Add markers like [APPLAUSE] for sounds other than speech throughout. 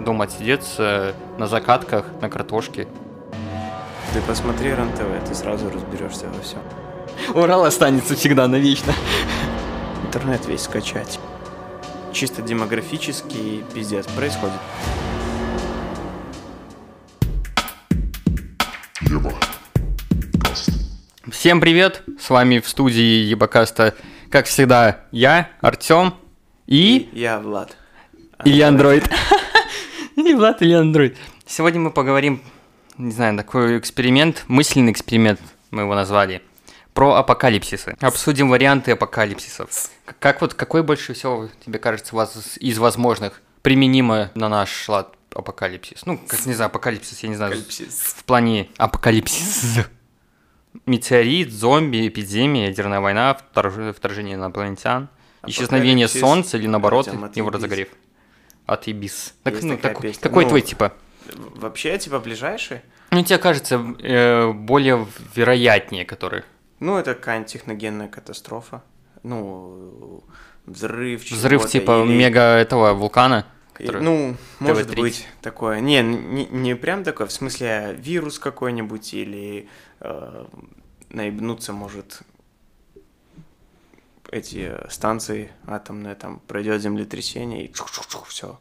дома отсидеться на закатках, на картошке. Ты посмотри РЕН-ТВ, ты сразу разберешься во всем. Урал останется всегда навечно. Интернет весь скачать. Чисто демографический пиздец происходит. Всем привет! С вами в студии Ебакаста, как всегда, я, Артем и... Я Влад. Или Андроид. [LAUGHS] [LAUGHS] Или Влад, или Андроид. Сегодня мы поговорим, не знаю, такой эксперимент, мысленный эксперимент мы его назвали, про апокалипсисы. Обсудим варианты апокалипсисов. Как вот, какой больше всего, тебе кажется, вас из возможных применимо на наш лад апокалипсис? Ну, как, не знаю, апокалипсис, я не знаю, в плане апокалипсис. Метеорит, зомби, эпидемия, ядерная война, вторж- вторжение инопланетян, исчезновение Апокалипсис. солнца или наоборот, его разогрев. Отъебись. Так, Есть ну, такая как- песня. какой Ну, твой типа? Вообще, типа, ближайший? Ну, тебе кажется, э, более вероятнее, который. Ну, это какая-нибудь техногенная катастрофа. Ну, взрыв Взрыв типа или- мега этого вулкана. И- который- Ну, может ТВ-30. быть такое. Не, не, не прям такое, в смысле вирус какой-нибудь или э, наебнуться может эти станции атомные, там пройдет землетрясение и все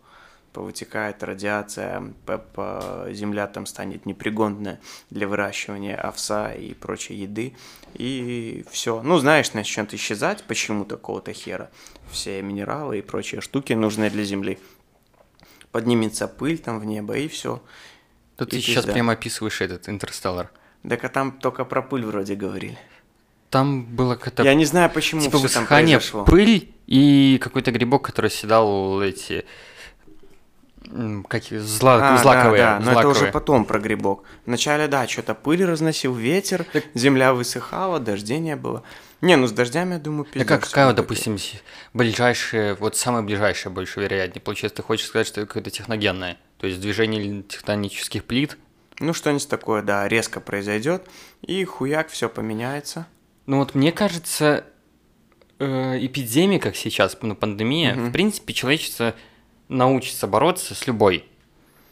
повытекает радиация, п- п- земля там станет непригодная для выращивания овса и прочей еды, и все. Ну, знаешь, начнет исчезать почему-то какого-то хера все минералы и прочие штуки, нужные для Земли поднимется пыль там в небо, и все. Тут И ты сейчас прямо описываешь этот интерстеллар. Так а там только про пыль вроде говорили. Там было какое-то Я не знаю, почему типа все там произошло. пыль и какой-то грибок, который съедал эти м, как их, зла, А, злаковые. да, да, но это уже злаковые. потом про грибок. Вначале, да, что-то пыль разносил, ветер, земля высыхала, дождей не было. Не, ну с дождями, я думаю, Да пиздец. как, какая, вот, допустим, ближайшая, вот самая ближайшая больше вероятнее? Получается, ты хочешь сказать, что это какое-то техногенное? То есть движение тектонических плит? Ну, что-нибудь такое, да, резко произойдет, и хуяк, все поменяется. Ну вот мне кажется, э, эпидемия, как сейчас, ну, пандемия, в принципе, человечество научится бороться с любой.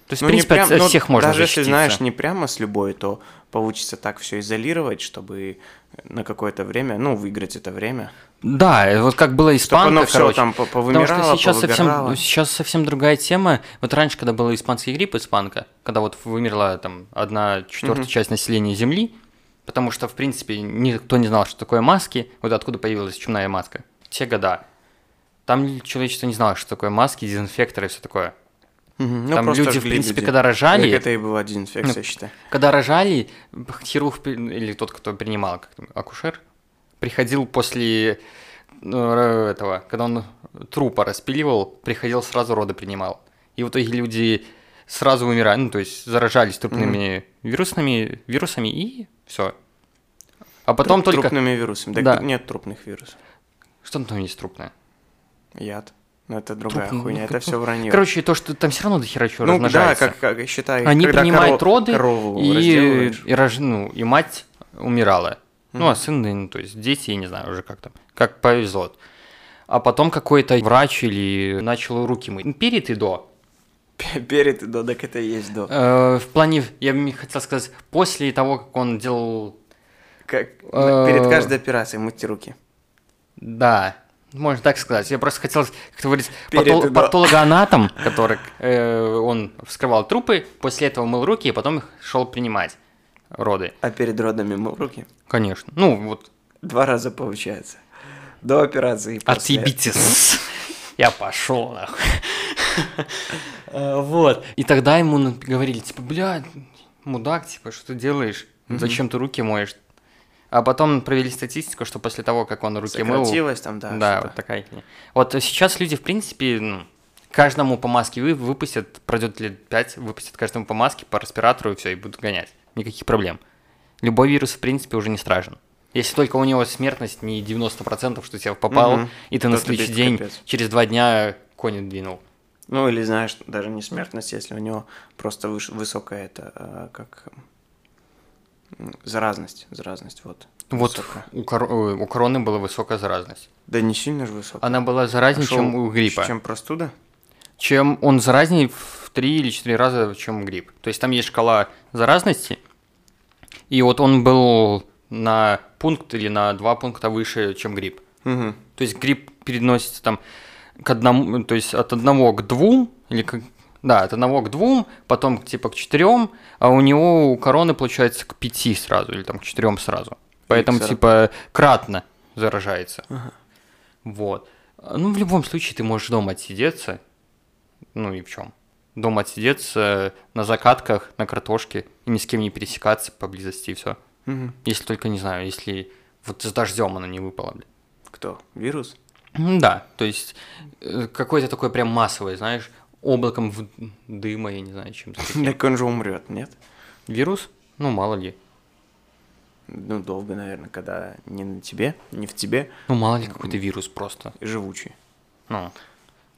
То есть, Ну, в принципе, прям- от, от ну, всех можно Даже если, знаешь, не прямо с любой, то получится так все изолировать, чтобы на какое-то время, ну, выиграть это время. Да, вот как было испанка, оно все короче. там по- Потому что сейчас совсем, повыгорало. сейчас совсем другая тема. Вот раньше, когда был испанский грипп, испанка, когда вот вымерла там одна четвертая Мгм. часть населения Земли, потому что, в принципе, никто не знал, что такое маски, вот откуда появилась чумная маска. Те года. Там человечество не знало, что такое маски, дезинфекторы и все такое. Ну, Там люди, в принципе, людей. когда рожали- Так это и была дезинфекция, Ну, считай. Когда рожали, хирург или тот, кто принимал, как там, акушер, приходил после ну, р- этого, когда он трупа распиливал, приходил сразу роды принимал. И в итоге люди сразу умирали, ну, то есть заражались трупными вирусными вирусами и все. А потом Труп- только... Трупными вирусами. Да. тут нет трупных вирусов. Что там есть трупное? Яд. Но это другая Трупный, хуйня, ну, это все вранье. Короче, то, что там все равно до хера чего ну да, размножается. как, как считай, Они принимают коро- роды, корову и, и, рож- ну, и мать умирала. Ну, а сын, ну, то есть дети, я не знаю уже как там, как повезло. А потом какой-то врач или начал руки мыть. Ну, Перед и до. [LAUGHS] Перед и до, так это и есть до. Э, в плане, я бы хотел сказать, после того, как он делал, Как э, перед каждой операцией мыть руки. да, можно так сказать. Я просто хотел, как говорить, Перед патол- патологоанатом, который э, он вскрывал трупы, после этого мыл руки, и потом их шел принимать роды. А перед родами мыл руки. Конечно. Ну, вот Два раза получается. До операции. Отъебитесь. Я пошел, нахуй. Э, [LAUGHS] Вот. И тогда ему говорили, типа, бля, мудак, типа, что ты делаешь? Зачем ты руки моешь? А потом провели статистику, что после того, как он руки мыл... Там, да. Да, вот такая херня. Вот сейчас люди, в принципе, ну, каждому по маске вы выпустят, пройдет лет 5, выпустят каждому по маске, по респиратору, и все, и будут гонять. Никаких проблем. Любой вирус, в принципе, уже не страшен. Если только у него смертность не 90%, что тебя попал, Мгм. и ты на То следующий день, капец. через два дня конь двинул. Ну, или, знаешь, даже не смертность, если у него просто выш- высокая это, а, как заразность, заразность, вот. Вот Высокая. у, кор- у короны была высокая заразность. Да не сильно же высокая. Она была заразнее, шо, чем у гриппа. Чем простуда? чем он заразнее в три или четыре раза, чем грипп. То есть там есть шкала заразности, и вот он был на пункт или на два пункта выше, чем грипп. Мгм. То есть грипп переносится там к одному, то есть от одного к двум, или к, да, от одного к двум, потом типа к четырем, а у него у короны получается к пяти сразу, или там к четырем сразу. Поэтому сорок. типа кратно заражается. Вот. Ну, в любом случае, ты можешь дома отсидеться. Ну и в чем? Дома отсидеться на закатках, на картошке, и ни с кем не пересекаться поблизости, и все. Мгм. Если только, не знаю, если вот с дождем она не выпала, блин. Кто? Вирус? Да, то есть э, какой-то такой прям массовый, знаешь, облаком в- дыма, я не знаю, чем-то. [LAUGHS] Так он же умрет, нет? Вирус? Ну, мало ли. Ну, долго, наверное, когда не на тебе, не в тебе, Ну, мало ли какой-то вирус просто. живучий. Ну,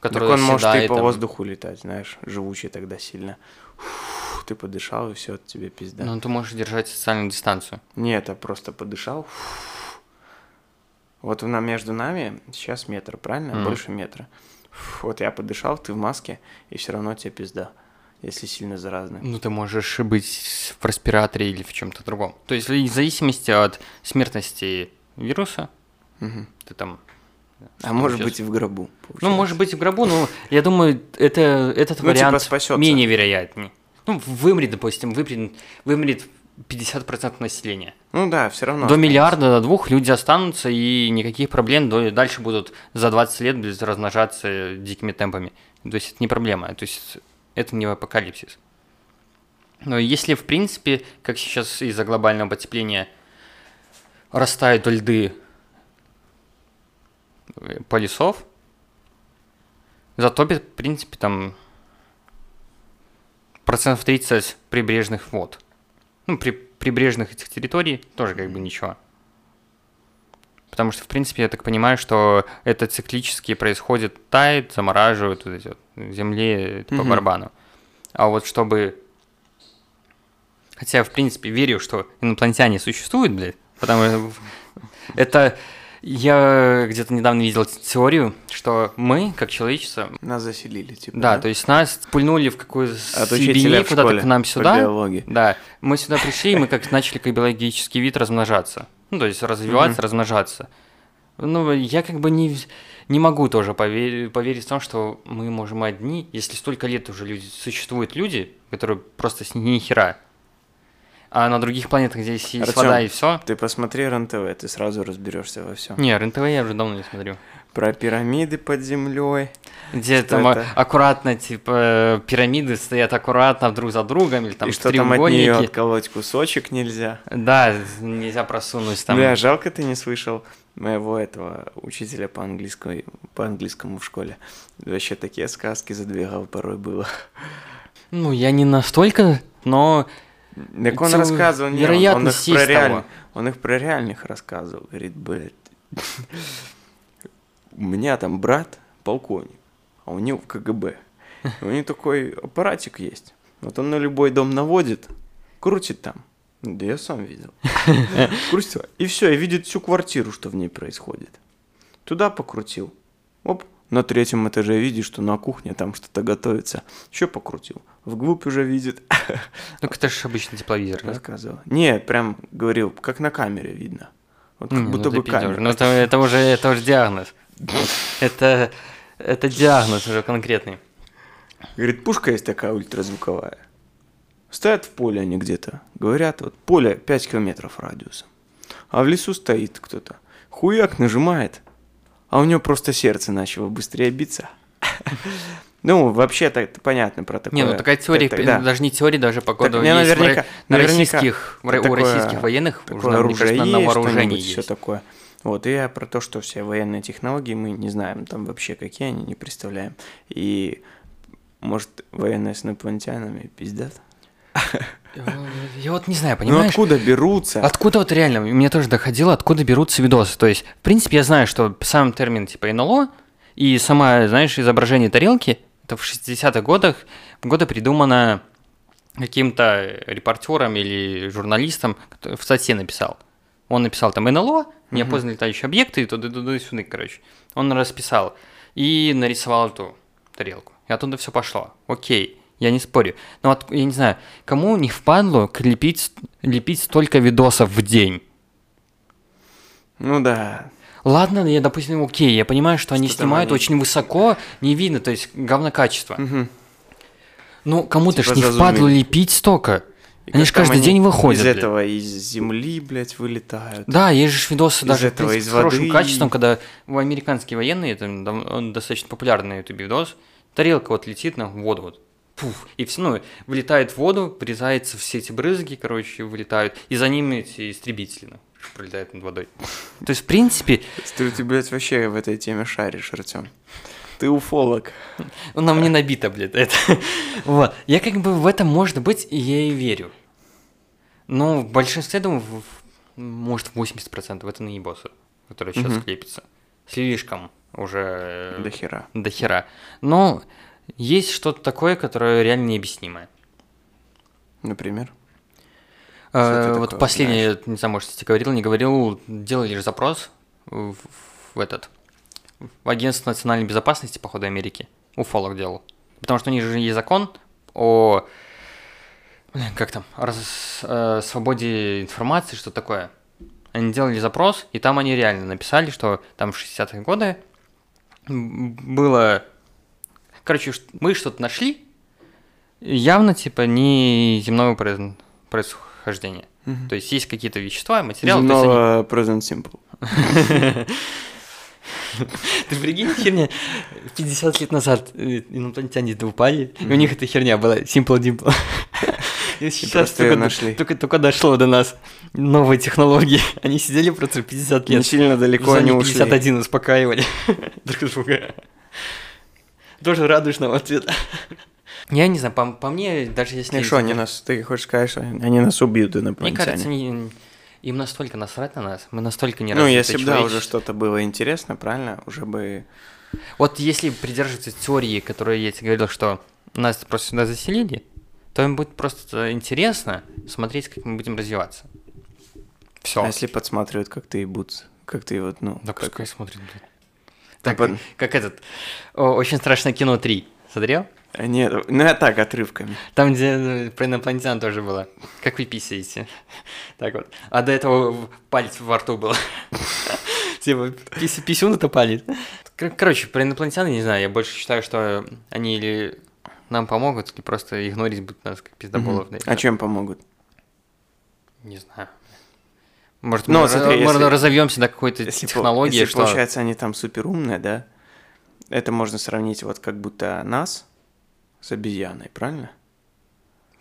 Так который он может и по там. воздуху летать, знаешь, живучий тогда сильно. Фух, ты подышал, и все, от тебе пизда. Ну, ты можешь держать социальную дистанцию. Нет, а просто подышал. фух. Вот она между нами сейчас метр, правильно? Мгм. Больше метра. Вот я подышал, ты в маске, и все равно тебе пизда, если сильно заразный. Ну, ты можешь быть в респираторе или в чем-то другом. То есть, в зависимости от смертности вируса, Мгм. ты там... А может сейчас- быть и в гробу. Ну, получается. может быть, в гробу, но я думаю, это, этот Ну, типа, вариант спасётся. менее вероятней. Ну, вымрет, допустим, вымрет, вымрет 50% населения. Ну да, все равно. До останется. миллиарда, до двух люди останутся, и никаких проблем дальше будут за 20 лет без размножаться дикими темпами. То есть это не проблема, то есть это не апокалипсис. Но если, в принципе, как сейчас из-за глобального потепления растают льды полюсов, затопит, в принципе, там процентов 30 прибрежных вод. Ну, при прибрежных этих территорий тоже как бы ничего. Потому что, в принципе, я так понимаю, что это циклически происходит, тает, замораживают вот эти вот в земле по Мгм. барабану. А вот чтобы... Хотя, я, в принципе, верю, что инопланетяне существуют, блядь, потому что это... Я где-то недавно видел теорию, что мы, как человечество, Нас заселили, типа. да, то есть нас пульнули в какую-то в куда-то к нам сюда. биологии. Да, мы сюда пришли, и мы как начали как биологический вид размножаться. Ну, то есть развиваться, размножаться. Ну, я как бы не, не могу тоже поверить, поверить в том, что мы можем одни, если столько лет уже люди, существуют люди, которые просто с ни хера. А на других планетах, где есть, Артём, вода и все. Ты посмотри РЕН-ТВ, ты сразу разберешься во всем. Не, РНТВ я уже давно не смотрю. Про пирамиды под землей. Где Что там это? аккуратно, типа, пирамиды стоят аккуратно друг за другом, или там и что там от нее отколоть кусочек нельзя. Да, нельзя просунуть там. Бля, жалко ты не слышал моего этого учителя по английскому, по английскому в школе. Вообще такие сказки задвигал порой было. Ну, я не настолько, но Так он рассказывал, не, он- он, их про реаль- он их про реальных рассказывал. Говорит, блядь, [LAUGHS] у меня там брат полковник, а у него в КГБ. И у него такой аппаратик есть. Вот он на любой дом наводит, крутит там. Да я сам видел. [LAUGHS] Крутит, и все, и видит всю квартиру, что в ней происходит. Туда покрутил. Оп, на третьем этаже видит, что на кухне там что-то готовится. Еще покрутил. Вглубь уже видит. [LAUGHS] ну, это же обычный тепловизор, да? Рассказывал. Нет, прям говорил, как на камере видно. Вот как Не, ну будто ты бы камера. Ну, это, это уже, это уже диагноз. [LAUGHS] Это, это диагноз уже конкретный. Говорит, пушка есть такая ультразвуковая. Стоят в поле они где-то. Говорят, вот поле 5 километров радиусом. А в лесу стоит кто-то. Хуяк нажимает. А у него просто сердце начало быстрее биться. [LAUGHS] Ну, вообще так понятно про такое. Не, ну такая теория, Так, да. даже не теория, даже походу не, есть наверняка- на наверняка российских, ро- у российских военных уже, оружие на есть, вооружении все есть. такое. Вот, и я про то, что все военные технологии мы не знаем там вообще, какие они, не представляем. И, может, военные с инопланетянами пиздят? [LAUGHS] Я вот не знаю, Ну понимаешь? откуда берутся? Откуда вот реально, мне тоже доходило, откуда берутся видосы. То есть, в принципе, я знаю, что сам термин типа НЛО и сама, знаешь, изображение тарелки, это в 60-х годах года придумано каким-то репортером или журналистом, в статье написал. Он написал там НЛО, неопознанные летающие объекты, и туда-туда-сюда, короче. Он расписал и нарисовал эту тарелку. и оттуда все пошло. Окей, я не спорю. Но вот, я не знаю, кому не впадло лепить, лепить столько видосов в день? Ну да. Ладно, я, допустим, окей, я понимаю, что они Что-то снимают маленькое. очень высоко, не видно, то есть говно качество. Мгм. Ну, кому-то Типа ж не зазумили. впадло лепить столько. И Они же каждый день выходят. Из блядь. этого из земли, блядь, вылетают. Да, есть же видосы Из даже этого, принципе, из с хорошим воды. качеством, когда в американские военные, это он достаточно популярный ютубе видос, тарелка вот летит на воду, вот, пуф, и все, ну, вылетает в воду, врезается все эти брызги, короче, вылетают, и за ними эти истребители, ну, пролетают над водой. То есть, в принципе, Ты, ты, блядь, вообще в этой теме шаришь, Артем. Ты уфолог. ну, нам не набито, блядь, это. Вот, я как бы в этом, может быть, и я и верю. Но в большинстве, думаю, в- может, 80% это наебосы, которые сейчас Мгм. клепятся. Слишком уже... э, До хера. до хера. Но есть что-то такое, которое реально необъяснимое. Например. Э, вот такое последнее, я не знаю, может, тебе говорил, не говорил, делали же запрос в, в этот в Агентство национальной безопасности, походу, Америки. Уфолог делал. Потому что у них же есть закон о блин, как там, раз- э, свободе информации, что такое. Они делали запрос, и там они реально написали, что там в 60-е годы было... Короче, мы что-то нашли, явно, типа, не земного происхождения. Мгм. То есть есть какие-то вещества, материалы. есть они- Земного Present Simple. [LAUGHS] Ты прикинь, херня, 50 лет назад э, инопланетяне упали, и у них эта херня была, Simple Dimple. [LAUGHS] И сейчас только, нашли. Только, только дошло до нас новые технологии. [LAUGHS] Они сидели просто 50 Не лет. сильно в далеко они ушли. 51 успокаивали друг друга. Тоже радужного цвета. Я не знаю, по, по мне, даже если... И что, они нас, ты хочешь сказать, что они нас убьют, Мне инопланетяне? кажется, они- им настолько насрать на нас, мы настолько не Ну, если бы, да, уже что-то было интересно, правильно, уже бы... Вот если придерживаться теории, которую я тебе говорил, что нас просто сюда заселили, то им будет просто интересно смотреть, как мы будем развиваться. Все. А если подсматривают, как ты ебутся? Как ты вот, ну... Да как- пускай смотрит, блядь. Так, под- как этот, о, очень страшное кино 3. Смотрел? А, Нет, ну я так, отрывками. Там, где э, про инопланетян тоже было. Как вы писаете. [LAUGHS] Так вот. А до этого палец во рту был. [LAUGHS] Типа, пис- писюн это палец. Кор- Короче, про инопланетян, не знаю, я больше считаю, что они или нам помогут, или просто игнорить будут нас как пиздоболов. А чем помогут? Не знаю. Может, Ну, мы, смотри, мы если- разовьемся до какой-то Если, технологии, если что... получается, они там супер умные, да? Это можно сравнить вот как будто нас с обезьяной, правильно?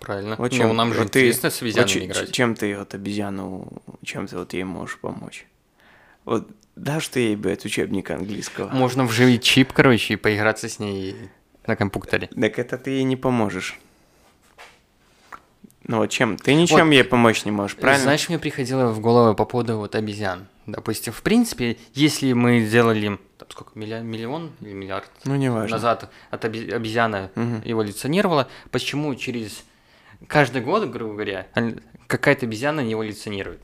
Правильно. Вот ну, нам же вот ты- интересно с вот обезьянами че- играть. Чем ты вот обезьяну, чем ты вот ей можешь помочь? Вот дашь ты ей, блядь, учебник английского? Можно вживить чип, короче, и поиграться с ней на компьютере. Так это ты ей не поможешь. Ну вот чем? Ты ничем ей помочь не можешь, правильно? Знаешь, мне приходило в голову по поводу вот обезьян. Допустим, в принципе, если мы сделали там, сколько, милли- миллион или миллиард Ну, неважно. назад от обезьяна Мгм. эволюционировала, почему через каждый год, грубо говоря, какая-то обезьяна не эволюционирует?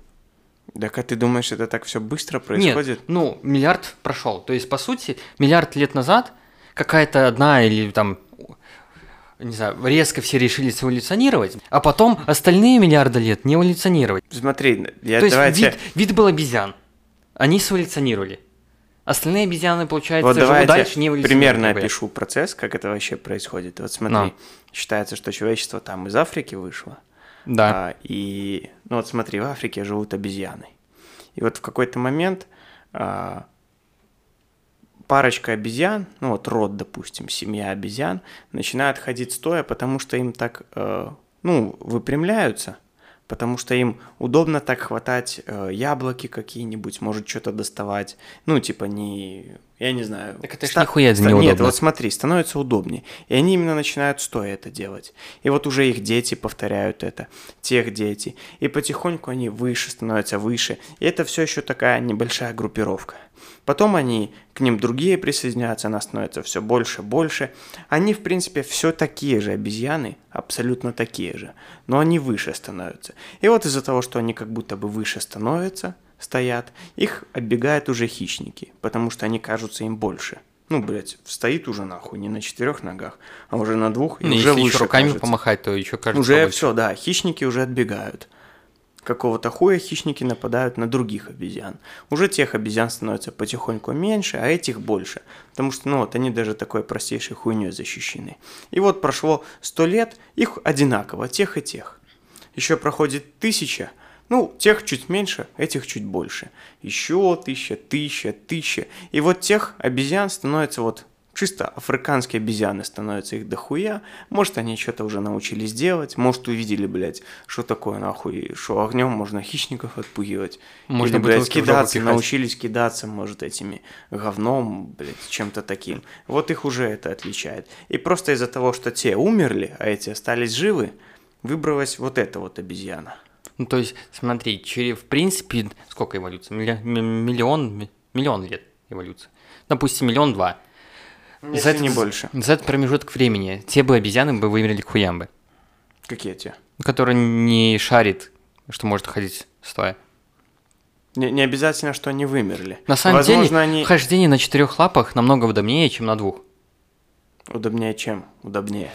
Так а ты думаешь, это так все быстро происходит? Нет, ну, миллиард прошел. То есть, по сути, миллиард лет назад какая-то одна или там, не знаю, резко все решили эволюционировать, а потом остальные миллиарды лет не эволюционировать. Смотри, я То есть давайте... вид, вид был обезьян. Они эволюционировали. Остальные обезьяны, получается, Вот живут давай я дальше, не примерно опишу процесс, как это вообще происходит. Вот смотри, Ну. считается, что человечество там из Африки вышло, Да. а, и, ну вот смотри, в Африке живут обезьяны. И вот в какой-то момент а, парочка обезьян, ну вот род, допустим, семья обезьян, начинают ходить стоя, потому что им так, э, ну, выпрямляются, потому что им удобно так хватать э, яблоки какие-нибудь, может что-то доставать, ну, типа не, я не знаю. Так это ста- нихуя ста- неудобно. Нет, вот смотри, становится удобнее, и они именно начинают стоя это делать. И вот уже их дети повторяют это, тех дети, и потихоньку они выше становятся выше, и это все еще такая небольшая группировка. Потом они, к ним другие присоединяются, она становится все больше, больше. Они, в принципе, все такие же обезьяны, абсолютно такие же, но они выше становятся. И вот из-за того, что они как будто бы выше становятся, стоят, их оббегают уже хищники, потому что они кажутся им больше. Ну, блядь, стоит уже нахуй, не на четырех ногах, а уже на двух, и Ну, уже если выше еще руками кажется. помахать, то еще кажется Уже все, да, хищники уже отбегают. Какого-то хуя хищники нападают на других обезьян. Уже тех обезьян становится потихоньку меньше, а этих больше. Потому что, ну вот, они даже такой простейшей хуйней защищены. И вот прошло сто лет, их одинаково, тех и тех. Еще проходит тысяча, ну, тех чуть меньше, этих чуть больше. Еще тысяча, тысяча, тысяча. И вот тех обезьян становится вот чисто африканские обезьяны становятся их дохуя. Может, они что-то уже научились делать. Может, увидели, блядь, что такое нахуй, что огнем можно хищников отпугивать. Можно Или, блядь, кидаться, научились кидаться, может, этими говном, блядь, чем-то таким. Вот их уже это отличает. И просто из-за того, что те умерли, а эти остались живы, выбралась вот эта вот обезьяна. Ну, то есть, смотри, через, в принципе, сколько эволюции? Миллион, ми- миллион лет эволюции. Допустим, миллион-два. Если не больше. За этот промежуток времени те бы обезьяны бы вымерли к хуям бы. Какие те? Который не шарит, что может ходить стоя. Не, не обязательно, что они вымерли. На самом Возможно, деле, они хождение на четырех лапах намного удобнее, чем на двух. удобнее чем? Удобнее.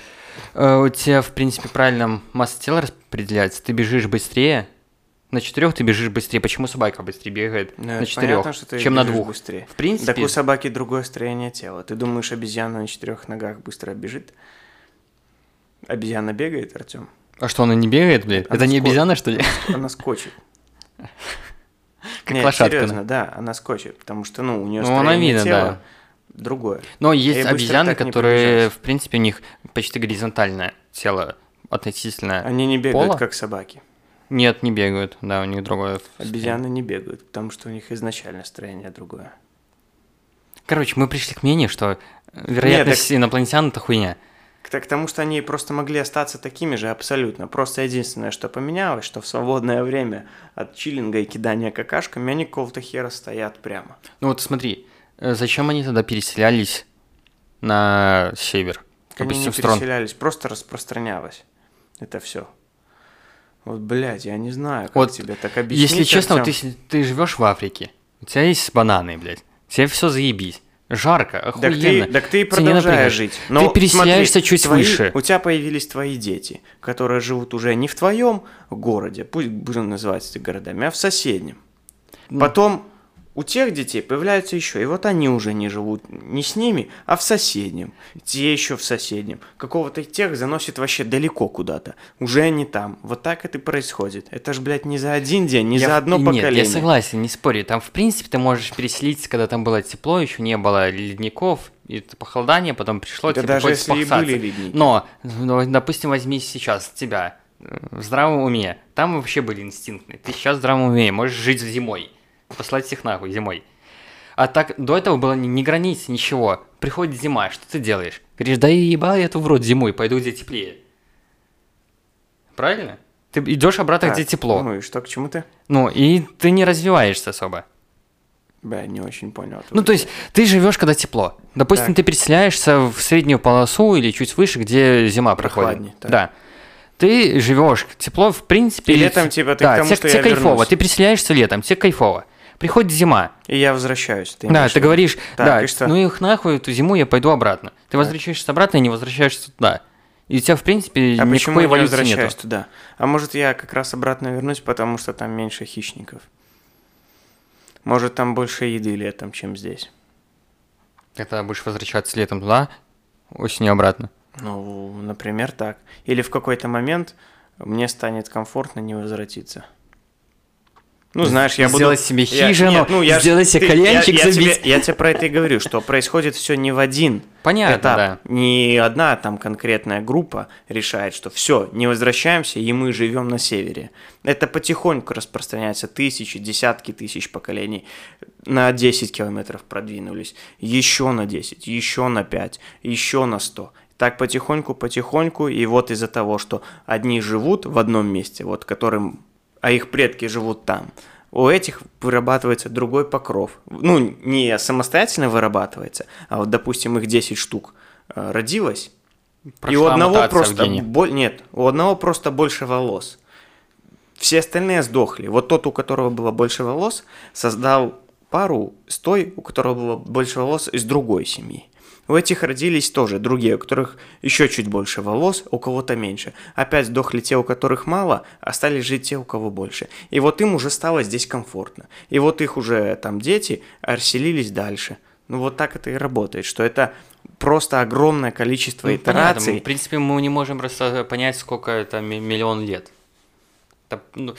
Э, У тебя, в принципе, правильно масса тела распределяется. Ты бежишь быстрее. На четырех ты бежишь быстрее. Почему собака быстрее бегает Ну, на четырех, понятно, что ты чем на двух? быстрее. В принципе, Так у собаки другое строение тела. Ты думаешь, обезьяна на четырех ногах быстро бежит? Обезьяна бегает, Артем? а что, она не бегает, блядь? Она Это не скоро- обезьяна, что ли? [LAUGHS] Она скочит. [LAUGHS] Как Нет, лошадка. серьезно, да, она скочит, потому что, ну, у нее Ну, она видно, тела другое. Но есть обезьяны, которые, в принципе, у них почти горизонтальное тело относительно... Они не бегают, Пола? как собаки. Нет, не бегают, да, у них другое. Обезьяны не бегают, потому что у них изначально строение другое. Короче, мы пришли к мнению, что э, вероятность инопланетян это хуйня. К, к тому, что они просто могли остаться такими же абсолютно. Просто единственное, что поменялось, что в свободное время от чиллинга и кидания какашками они какого-то хера стоят прямо. Ну вот смотри, э, зачем они тогда переселялись на север? Они не стран- переселялись, просто распространялось. Это все. Вот, блядь, я не знаю, как Вот, тебе так объяснить. Если честно, вот ты, ты живешь в Африке, у тебя есть бананы, блядь, тебе все заебись. Жарко, Так охуенно. ты, так ты и не напрягаешь. продолжаешь жить. Но ты переселяешься смотри, чуть твои- выше. У тебя появились твои дети, которые живут уже не в твоем городе, пусть будем называть эти городами, а в соседнем. Ну. Потом у тех детей появляются еще, и вот они уже не живут не с ними, а в соседнем. Те еще в соседнем. Какого-то тех заносит вообще далеко куда-то. Уже они там. Вот так это и происходит. Это ж, блядь, не за один день, не Я- за одно Нет, поколение. я согласен, не спорю. Там, в принципе, ты можешь переселиться, когда там было тепло, еще не было ледников, и это похолодание, потом пришло, Да тебе даже если и были ледники. Но, ну, допустим, возьми сейчас тебя э, в здравом уме. Там вообще были инстинктные. Ты сейчас в здравом уме, можешь жить зимой. Послать всех нахуй зимой. А так, до этого было ни, ни границ, ничего. Приходит зима, что ты делаешь? Говоришь, да ебал я эту в рот зимой, пойду где теплее. Правильно? Ты идешь обратно, Так, где тепло. Ну и что, к чему ты? Ну, и ты не развиваешься особо. Бля, не очень понял. Ну, то есть, ты живешь, когда тепло. Допустим, Так. ты переселяешься в среднюю полосу или чуть выше, где зима проходит. Прохладнее, так. Да. Ты живешь, тепло, в принципе... И летом, типа, ты да, к тому, тебе, что тебе я кайфово. вернусь. Ты переселяешься летом, тебе кайфово. Приходит зима. И я возвращаюсь. Ты да, ты говоришь, Так, да, и что? ну их нахуй, эту зиму я пойду обратно. Ты возвращаешься обратно и не возвращаешься туда. И у тебя, в принципе, А почему никакой я не эволюции возвращаюсь нету. туда? А может, я как раз обратно вернусь, потому что там меньше хищников? Может, там больше еды летом, чем здесь? Когда будешь возвращаться летом туда, осенью обратно. Ну, например, так. Или в какой-то момент мне станет комфортно не возвратиться. Ну, знаешь, я буду... Сделать себе Я- хижину, нет, ну, я сделать себе ты- я- кальянчик я, забить. тебе, я тебе про это и говорю, что происходит все не в один Понятно, этап. да. Не одна там конкретная группа решает, что все, не возвращаемся, и мы живем на севере. Это потихоньку распространяется тысячи, десятки тысяч поколений. На 10 километров продвинулись, еще на 10, еще на 5, еще на 100. Так потихоньку, потихоньку, и вот из-за того, что одни живут в одном месте, вот которым, а их предки живут там, у этих вырабатывается другой покров. Ну, не самостоятельно вырабатывается, а вот, допустим, их 10 штук э, родилось, и у Прошла одного просто боль, нет, у одного просто больше волос. Все остальные сдохли. Вот тот, у которого было больше волос, создал пару с той, у которого было больше волос, из другой семьи. У этих родились тоже другие, у которых еще чуть больше волос, у кого-то меньше. Опять сдохли те, у которых мало, остались жить те, у кого больше. И вот им уже стало здесь комфортно. И вот их уже там дети расселились дальше. Ну вот так это и работает, что это просто огромное количество Ну, итераций. понятно, в принципе, мы не можем понять, сколько это ми- миллион лет. Это, ну,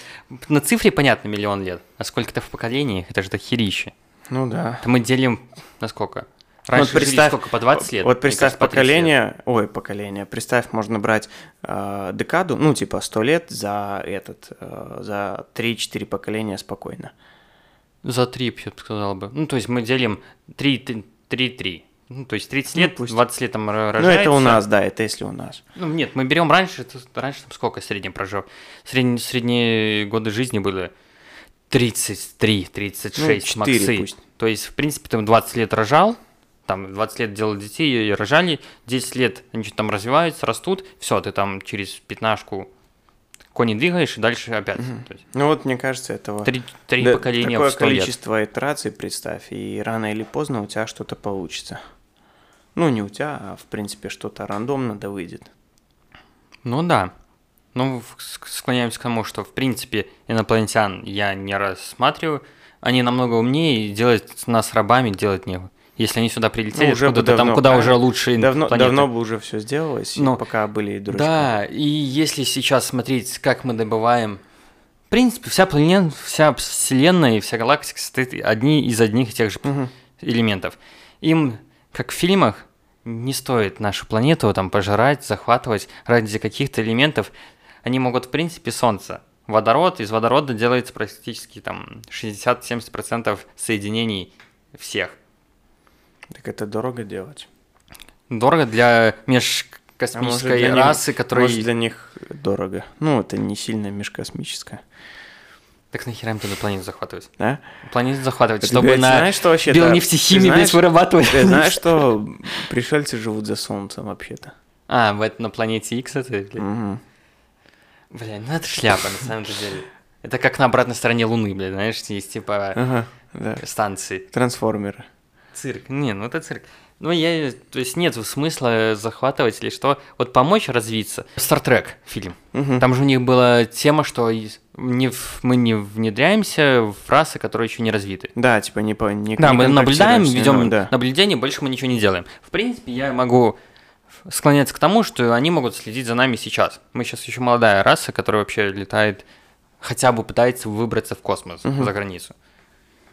на цифре понятно миллион лет, а сколько это в поколениях, это же дохерище. Ну да. Это мы делим на сколько? Раньше вот представь, сколько, по 20 лет? Вот представь кажется, по 30 лет. поколение, ой, поколение, представь, можно брать э, декаду, ну, типа 100 лет за этот, э, за 3-4 поколения спокойно. За 3, я бы сказал бы. Ну, то есть мы делим 3-3. Ну, то есть 30 Ну, лет, пусть. 20 лет там р- Ну, рождается. это у нас, да, это если у нас. Ну, нет, мы берем раньше, это раньше там сколько средний прожил? Средние, средние годы жизни были 33, 36 Ну, 4 максы. пусть. То есть, в принципе, там 20 лет рожал, там 20 лет делал детей и рожали, 10 лет они что-то там развиваются, растут, все, ты там через пятнашку кони двигаешь и дальше опять. То есть, Ну, вот мне кажется, этого... три, три Да, поколения такое в 100 лет. количество итераций представь, и рано или поздно у тебя что-то получится. Ну, не у тебя, а в принципе что-то рандомно да выйдет. Ну да. Ну, склоняемся к тому, что, в принципе, инопланетян я не рассматриваю. Они намного умнее, и делать нас рабами делать не. Если они сюда прилетели, Ну, уже бы откуда-то там, давно, куда уже правильно. лучше Давно, планеты. давно бы уже все сделалось, Но- пока были и. Да, и если сейчас смотреть, как мы добываем... В принципе, вся планета, вся Вселенная и вся галактика состоит одни из одних и тех же Мгм. элементов. Им, как в фильмах, не стоит нашу планету там пожирать, захватывать ради каких-то элементов. Они могут, в принципе, Солнце. Водород, из водорода делается практически там 60-70% соединений всех. Так это дорого делать. Дорого для А может, межкосмической них- расы, которая... Может, для них дорого. Ну, это не сильно межкосмическое. Так нахера им туда планету захватывать? Да? Планету захватывать, Ты, чтобы блядь, на знаешь, что вообще бионефтехимии, блядь, вырабатывать. Ты знаешь, что пришельцы живут за солнцем вообще-то? А, в это на планете X это? блядь? Мгм. Бля, ну это шляпа на самом деле. Это как на обратной стороне Луны, блядь, знаешь, есть типа Ага, да. станции. Трансформеры. Цирк. Не, ну это цирк. Ну, я, то есть нет смысла захватывать или что. Вот помочь развиться. Star Trek фильм. Мгм. Там же у них была тема, что не в- мы не внедряемся в расы, которые еще не развиты. Да, типа не по не Да, не мы наблюдаем, ведем ними, да. наблюдение, больше мы ничего не делаем. В принципе, я могу склоняться к тому, что они могут следить за нами сейчас. Мы сейчас еще молодая раса, которая вообще летает, хотя бы пытается выбраться в космос, за границу.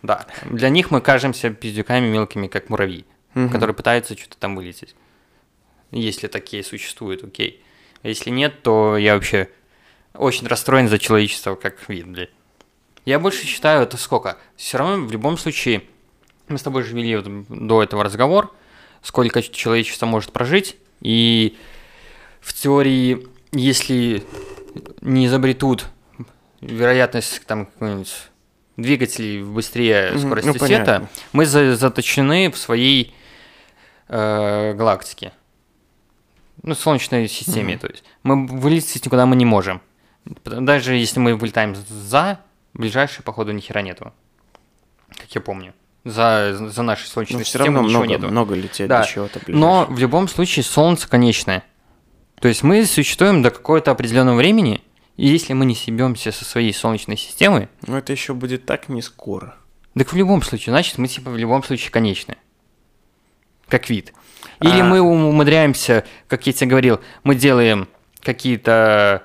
Да, для них мы кажемся пиздюками мелкими, как муравьи, Мгм. которые пытаются что-то там вылететь. Если такие существуют, окей. А если нет, то я вообще очень расстроен за человечество как вид, блядь. Я больше считаю, это сколько? Все равно в любом случае, мы с тобой же вели вот до этого разговор, сколько человечество может прожить, и в теории, если не изобретут вероятность там какой-нибудь двигателей быстрее Мгм, скорости ну, света, мы за- заточены в своей э, галактике. Ну, Солнечной системе, то есть. Мы вылететь никуда мы не можем. Даже если мы вылетаем за, ближайшей, походу, ни хера нету. Как я помню. За, за нашей Но Солнечной все системой равно ничего много, нету. много лететь Да, до чего-то Но в любом случае Солнце конечное. То есть мы существуем до какого-то определенного времени, и если мы не съебемся со своей Солнечной системы, Но это еще будет так не скоро. так в любом случае, значит, мы типа в любом случае конечны. Как вид. Или А. мы умудряемся, как я тебе говорил, мы делаем какие-то...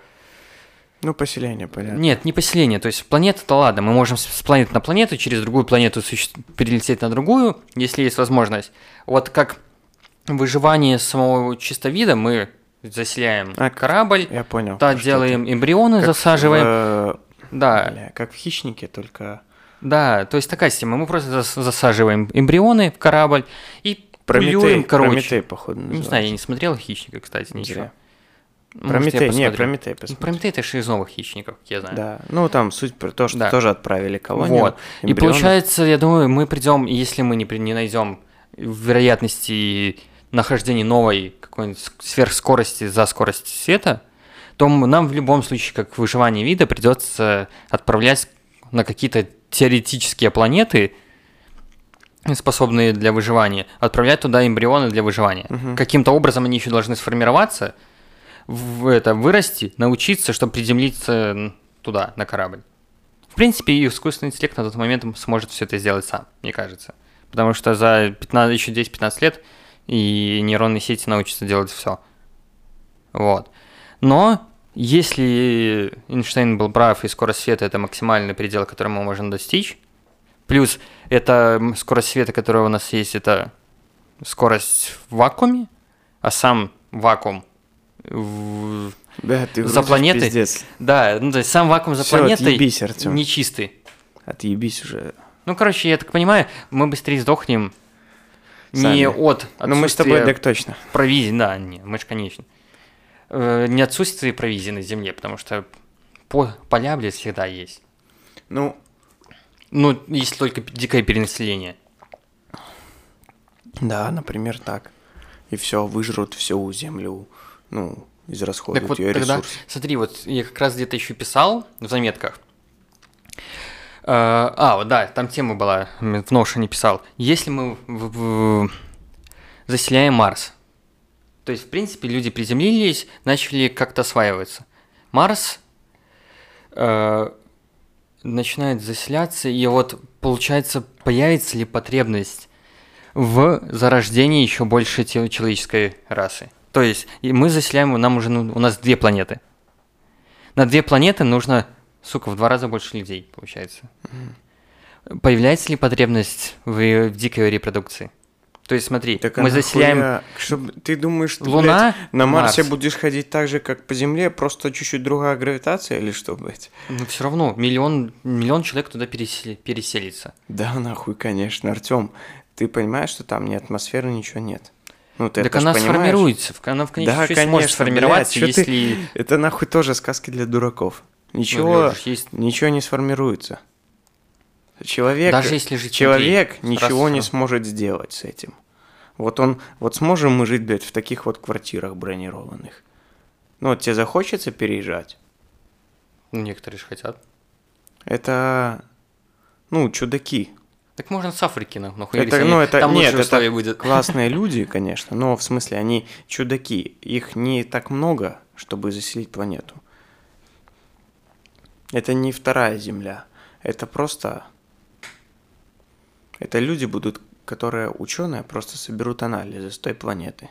Ну, поселение, понятно. Нет, не поселение. То есть планета-то ладно, мы можем с с планеты на планету, через другую планету суще- перелететь на другую, если есть возможность. Вот как выживание самого чисто вида, мы заселяем А, корабль, Я понял. да, делаем ты. эмбрионы, Как засаживаем. в, Да, бля, как в хищнике, только да, то есть такая система. Мы просто зас- засаживаем эмбрионы в корабль и Прометей, плюем, короче. Прометей, походу, Не называется. знаю, я не смотрел «Хищника», кстати, ничего. Зря. Может, Прометей, не, посмотрю. Прометей посмотри. Прометей это же из новых «Хищников», я знаю. Да, ну там суть про то, что Да. тоже отправили колонию. Вот. И эмбрионов. получается, я думаю, мы придем, если мы не, не найдем вероятности нахождения новой какой-нибудь сверхскорости за скорость света, то нам в любом случае, как выживание вида, придется отправлять на какие-то теоретические планеты способные для выживания, отправлять туда эмбрионы для выживания. Мгм. Каким-то образом они еще должны сформироваться, в это вырасти, научиться, чтобы приземлиться туда, на корабль. В принципе, и искусственный интеллект на тот момент сможет все это сделать сам, мне кажется. Потому что за 15, еще 10-15 лет и нейронные сети научатся делать все. Вот. Но если Эйнштейн был прав, и скорость света это максимальный предел, который мы можем достичь, плюс это скорость света, которая у нас есть, это скорость в вакууме, а сам вакуум в- Да, ты За планетой? пиздец. Да, ну то есть сам вакуум за Всё, планетой отъебись, Артём. нечистый. Отъебись уже. Ну, короче, я так понимаю, мы быстрее сдохнем Сами. не от Ну мы с тобой так точно. провизии, да, не, мы же конечно. Э, Не отсутствие провизии на Земле, потому что по, поля, блядь, всегда есть. Ну, Ну, если только дикое перенаселение. да, например, так. И все, выжрут всю землю, ну, израсходуют Так вот, ее тогда, ресурсы. смотри, вот я как раз где-то еще писал в заметках. Э, А, вот да, там тема была, в Notion не писал. Если мы в- в- заселяем Марс, то есть, в принципе, люди приземлились, начали как-то осваиваться. Марс э, начинает заселяться, и вот, получается, появится ли потребность в зарождении еще больше человеческой расы. То есть мы заселяем, нам уже ну, у нас две планеты. На две планеты нужно, сука, в два раза больше людей, получается. Появляется ли потребность в, в дикой репродукции? То есть смотри, Так мы а заселяем нахуя? Чтоб ты думаешь, что Луна, на Марсе Марс. будешь ходить так же, как по Земле, просто чуть-чуть другая гравитация или что, блядь? но все равно миллион, миллион человек туда пересели- переселится. Да, нахуй, конечно, Артем. Ты понимаешь, что там ни атмосферы, ничего нет? Ну, ты так это она сформируется, она в конечном Да, счете конечно, сможет сформироваться, блядь, чё ты- если... Это нахуй тоже сказки для дураков. Ну, Ничего, Лёш, есть- ничего не сформируется. Человек, Даже если жить человек внутри, ничего раз- не сможет сделать с этим. Вот он, вот сможем мы жить, блядь, в таких вот квартирах бронированных. Ну, вот тебе захочется переезжать? Ну, некоторые же хотят. Это, ну, чудаки. Так можно с Африки на- нахуй. Это, ну, это, там нет, это будет. классные [LAUGHS] люди, конечно, но в смысле они чудаки. Их не так много, чтобы заселить планету. Это не вторая Земля. Это просто... Это люди будут, которые ученые просто соберут анализы с той планеты.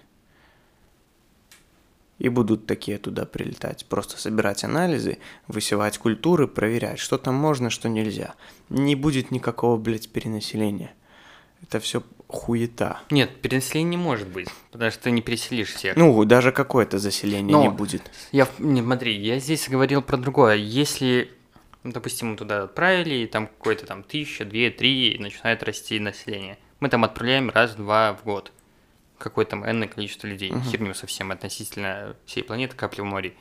И будут такие туда прилетать. Просто собирать анализы, высевать культуры, проверять, что там можно, что нельзя. Не будет никакого, блядь, перенаселения. Это все хуета. Нет, перенаселения не может быть, потому что ты не переселишь всех. Ну, даже какое-то заселение Но- не будет. Я, не, смотри, я здесь говорил про другое. Если, ну, допустим, мы туда отправили, и там какой-то там тысяча, две, три, и начинает расти население. Мы там отправляем раз-два в год. Какое-то там энное количество людей. Херню совсем относительно всей планеты, капли в море.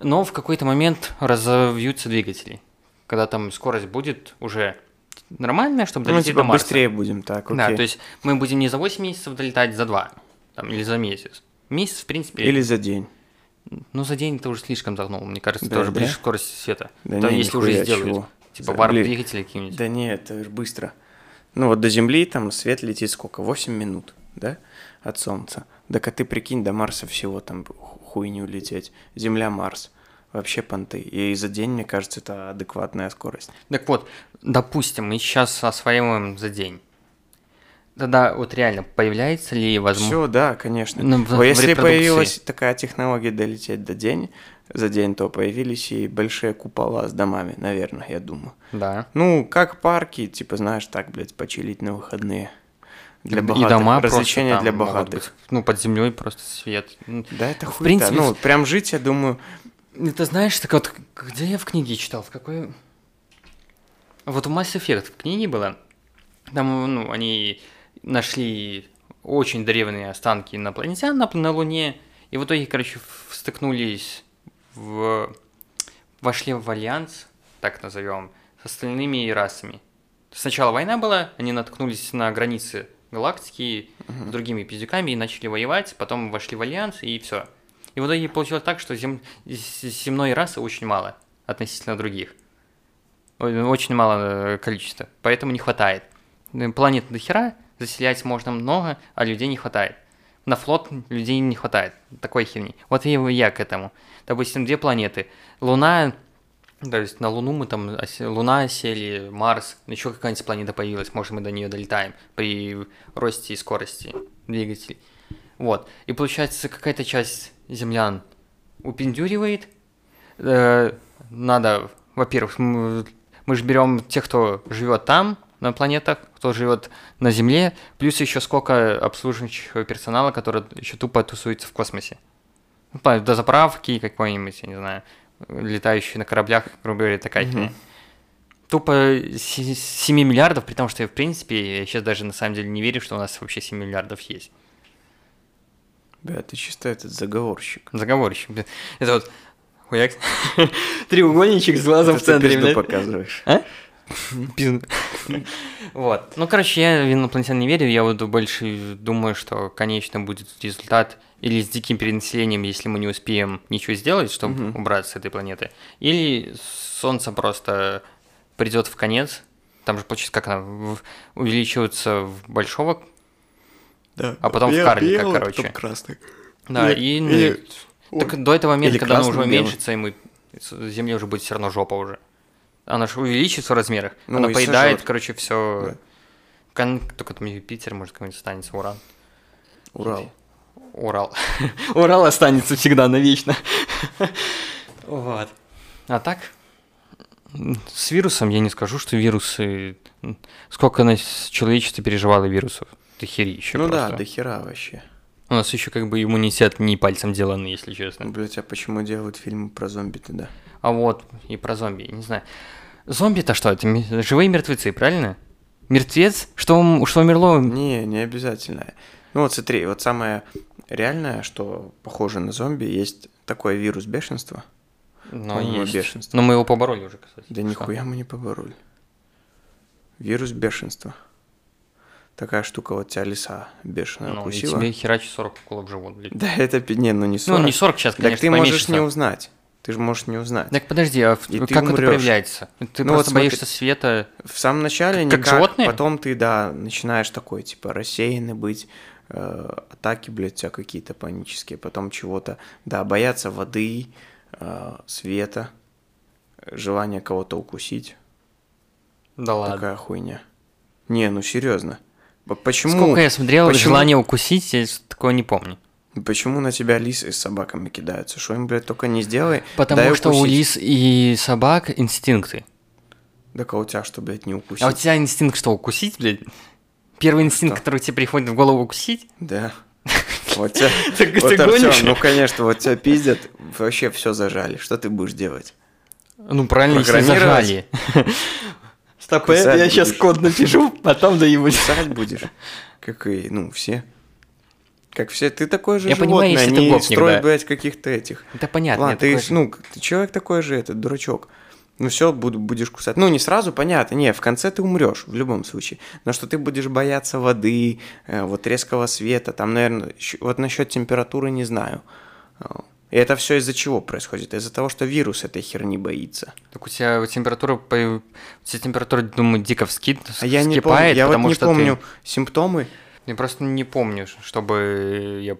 Но в какой-то момент разовьются двигатели. Когда там скорость будет уже нормальная, чтобы Ну, долететь типа до Марса. быстрее будем, так, окей. Да, то есть мы будем не за 8 месяцев долетать, за 2. Там, или за месяц. Месяц, в принципе, Или за день. ну, за день ты уже слишком загнул, мне кажется, Да, ты уже да? ближе к скорости света. Да Там, не, если уже сделают. чего. Типа За- варп блин. двигатели какие-нибудь. Да нет, это быстро. Ну вот до Земли там свет летит сколько? 8 минут, да? От Солнца. Так а ты прикинь, до Марса всего там ху- хуйню лететь. Земля, Марс. Вообще понты. И за день, мне кажется, это адекватная скорость. Так вот, допустим, мы сейчас осваиваем за день. Тогда вот реально появляется ли возможность... Все, да, конечно. Ну, в- в если появилась такая технология долететь до день, за день, то появились и большие купола с домами, наверное, я думаю. Да. Ну, как парки, типа, знаешь, так, блядь, почилить на выходные. Для И богатых. дома Развлечения для богатых. быть. Ну, под землей просто свет. Да, это В хуйта. принципе, Ну, прям жить, я думаю, Это знаешь, так вот, где я в книге читал, в какой... Вот в Mass Effect в книге было, там, ну, они нашли очень древние останки инопланетян на, на Луне, и в итоге, короче, стыкнулись в... вошли в альянс, так назовем, с остальными расами. Сначала война была, они наткнулись на границы галактики с другими пиздюками и начали воевать, потом вошли в альянс и все. И в итоге получилось так, что зем... земной расы очень мало относительно других. Очень мало э, количества, поэтому не хватает. планет до хера, заселять можно много, а людей не хватает. На флот людей не хватает. Такой херни. Вот и я к этому. Допустим, две планеты. Луна, то есть на Луну мы там, Луна сели, Марс, еще какая-нибудь планета появилась, может мы до нее долетаем при росте и скорости двигателей. Вот. И получается, какая-то часть землян упендюривает. Э, надо, во-первых, м- мы же берем тех, кто живет там, на планетах, кто живет на Земле, плюс еще сколько обслуживающего персонала, который еще тупо тусуется в космосе. Ну, до заправки какой-нибудь, я не знаю, летающий на кораблях, грубо говоря, такая херня. Тупо 7 миллиардов, при том, что я, в принципе, я сейчас даже на самом деле не верю, что у нас вообще 7 миллиардов есть. Бля, ты чисто этот заговорщик. Заговорщик. блин. Это вот хуяк. [LAUGHS] Треугольничек с глазом в ты центре, пизду блядь. показываешь. А? [LAUGHS] Пизду. Вот. Ну, короче, я в инопланетян не верю, я вот больше думаю, что конечно будет результат или с диким перенаселением, если мы не успеем ничего сделать, чтобы убраться с этой планеты, или Солнце просто придет в конец, там же получится как она, увеличивается в большого, Да. А потом в Бел- карлика, белый, короче. потом красный. да, и ну, или- так до этого момента, когда оно уже уменьшится, и мы Земле уже будет все равно жопа уже. Она же увеличится в размерах. Ну, она и поедает, сожрёт. короче, все. Да. Только там Юпитер, может, какой-нибудь останется, Уран. Урал. Урал. [LAUGHS] Урал останется всегда навечно. [LAUGHS] Вот. А так, с вирусом я не скажу, что вирусы... Сколько нас человечество переживало вирусов. Ты херища Ну да, просто. до хера вообще. У нас еще как бы иммунитет не пальцем деланный, если честно. Блять, а почему делают фильмы про зомби тогда? А вот, и про зомби, не знаю. Зомби-то что, это живые мертвецы, правильно? Мертвец? Что, что умерло? Не, не обязательно. Ну вот смотри, вот самое реальное, что похоже на зомби, есть такой вирус бешенства. Но есть. бешенство. Но мы его побороли уже, кстати. Да Что? нихуя мы не побороли. Вирус бешенства. Такая штука, вот тебя лиса бешеная Ну, укусила. тебе херачит 40 уколов в живот, блядь. Да это, не, ну не 40. Ну, не 40 сейчас, Так конечно, ты можешь поменьше не стало. узнать. Ты же можешь не узнать. Так подожди, а И как это проявляется? Ты Ну, вот просто смотри. боишься света. В самом начале Как никак, животные? потом ты, да, начинаешь такой, типа, рассеянный быть, э, атаки, блядь, у тебя какие-то панические, потом чего-то, да, бояться воды, э, света, желание кого-то укусить, Да ладно. такая хуйня. Не, ну серьезно. Почему, Сколько я смотрел, почему- желание укусить, я такого не помню. почему на тебя лисы с собаками кидаются? Что им, блядь, только не сделай, Потому что у укусить. лис и собак инстинкты. Так а у тебя что, блядь, не укусить? А у тебя инстинкт что, укусить, блядь? Первый инстинкт, Что? который тебе приходит в голову укусить? Да. [LAUGHS] Вот тебя, вот, Артём, ну, конечно, вот тебя пиздят, вообще все зажали. Что ты будешь делать? Ну, правильно, если зажали. Стоп, я сейчас будешь. код напишу, [LAUGHS] потом доебусь. Писать будешь? Как и, ну, все. Как все. Ты такой же Я понимаю, животное, если ты не гопник, строй, да. блядь, каких-то этих. Это понятно. Ладно, ты, такой ну, ты человек такой же, этот дурачок. Ну все, буду, будешь кусать. Ну, не сразу, понятно, не, в конце ты умрешь, в любом случае. Но что ты будешь бояться воды, э, вот резкого света, там, наверное, вот насчет температуры не знаю. И это все из-за чего происходит? Из-за того, что вирус этой херни боится. Так у тебя температура, у тебя температура, думаю, дико вскид, А я не помню, я вот потому не что помню ты... симптомы. Я просто не помню, чтобы я...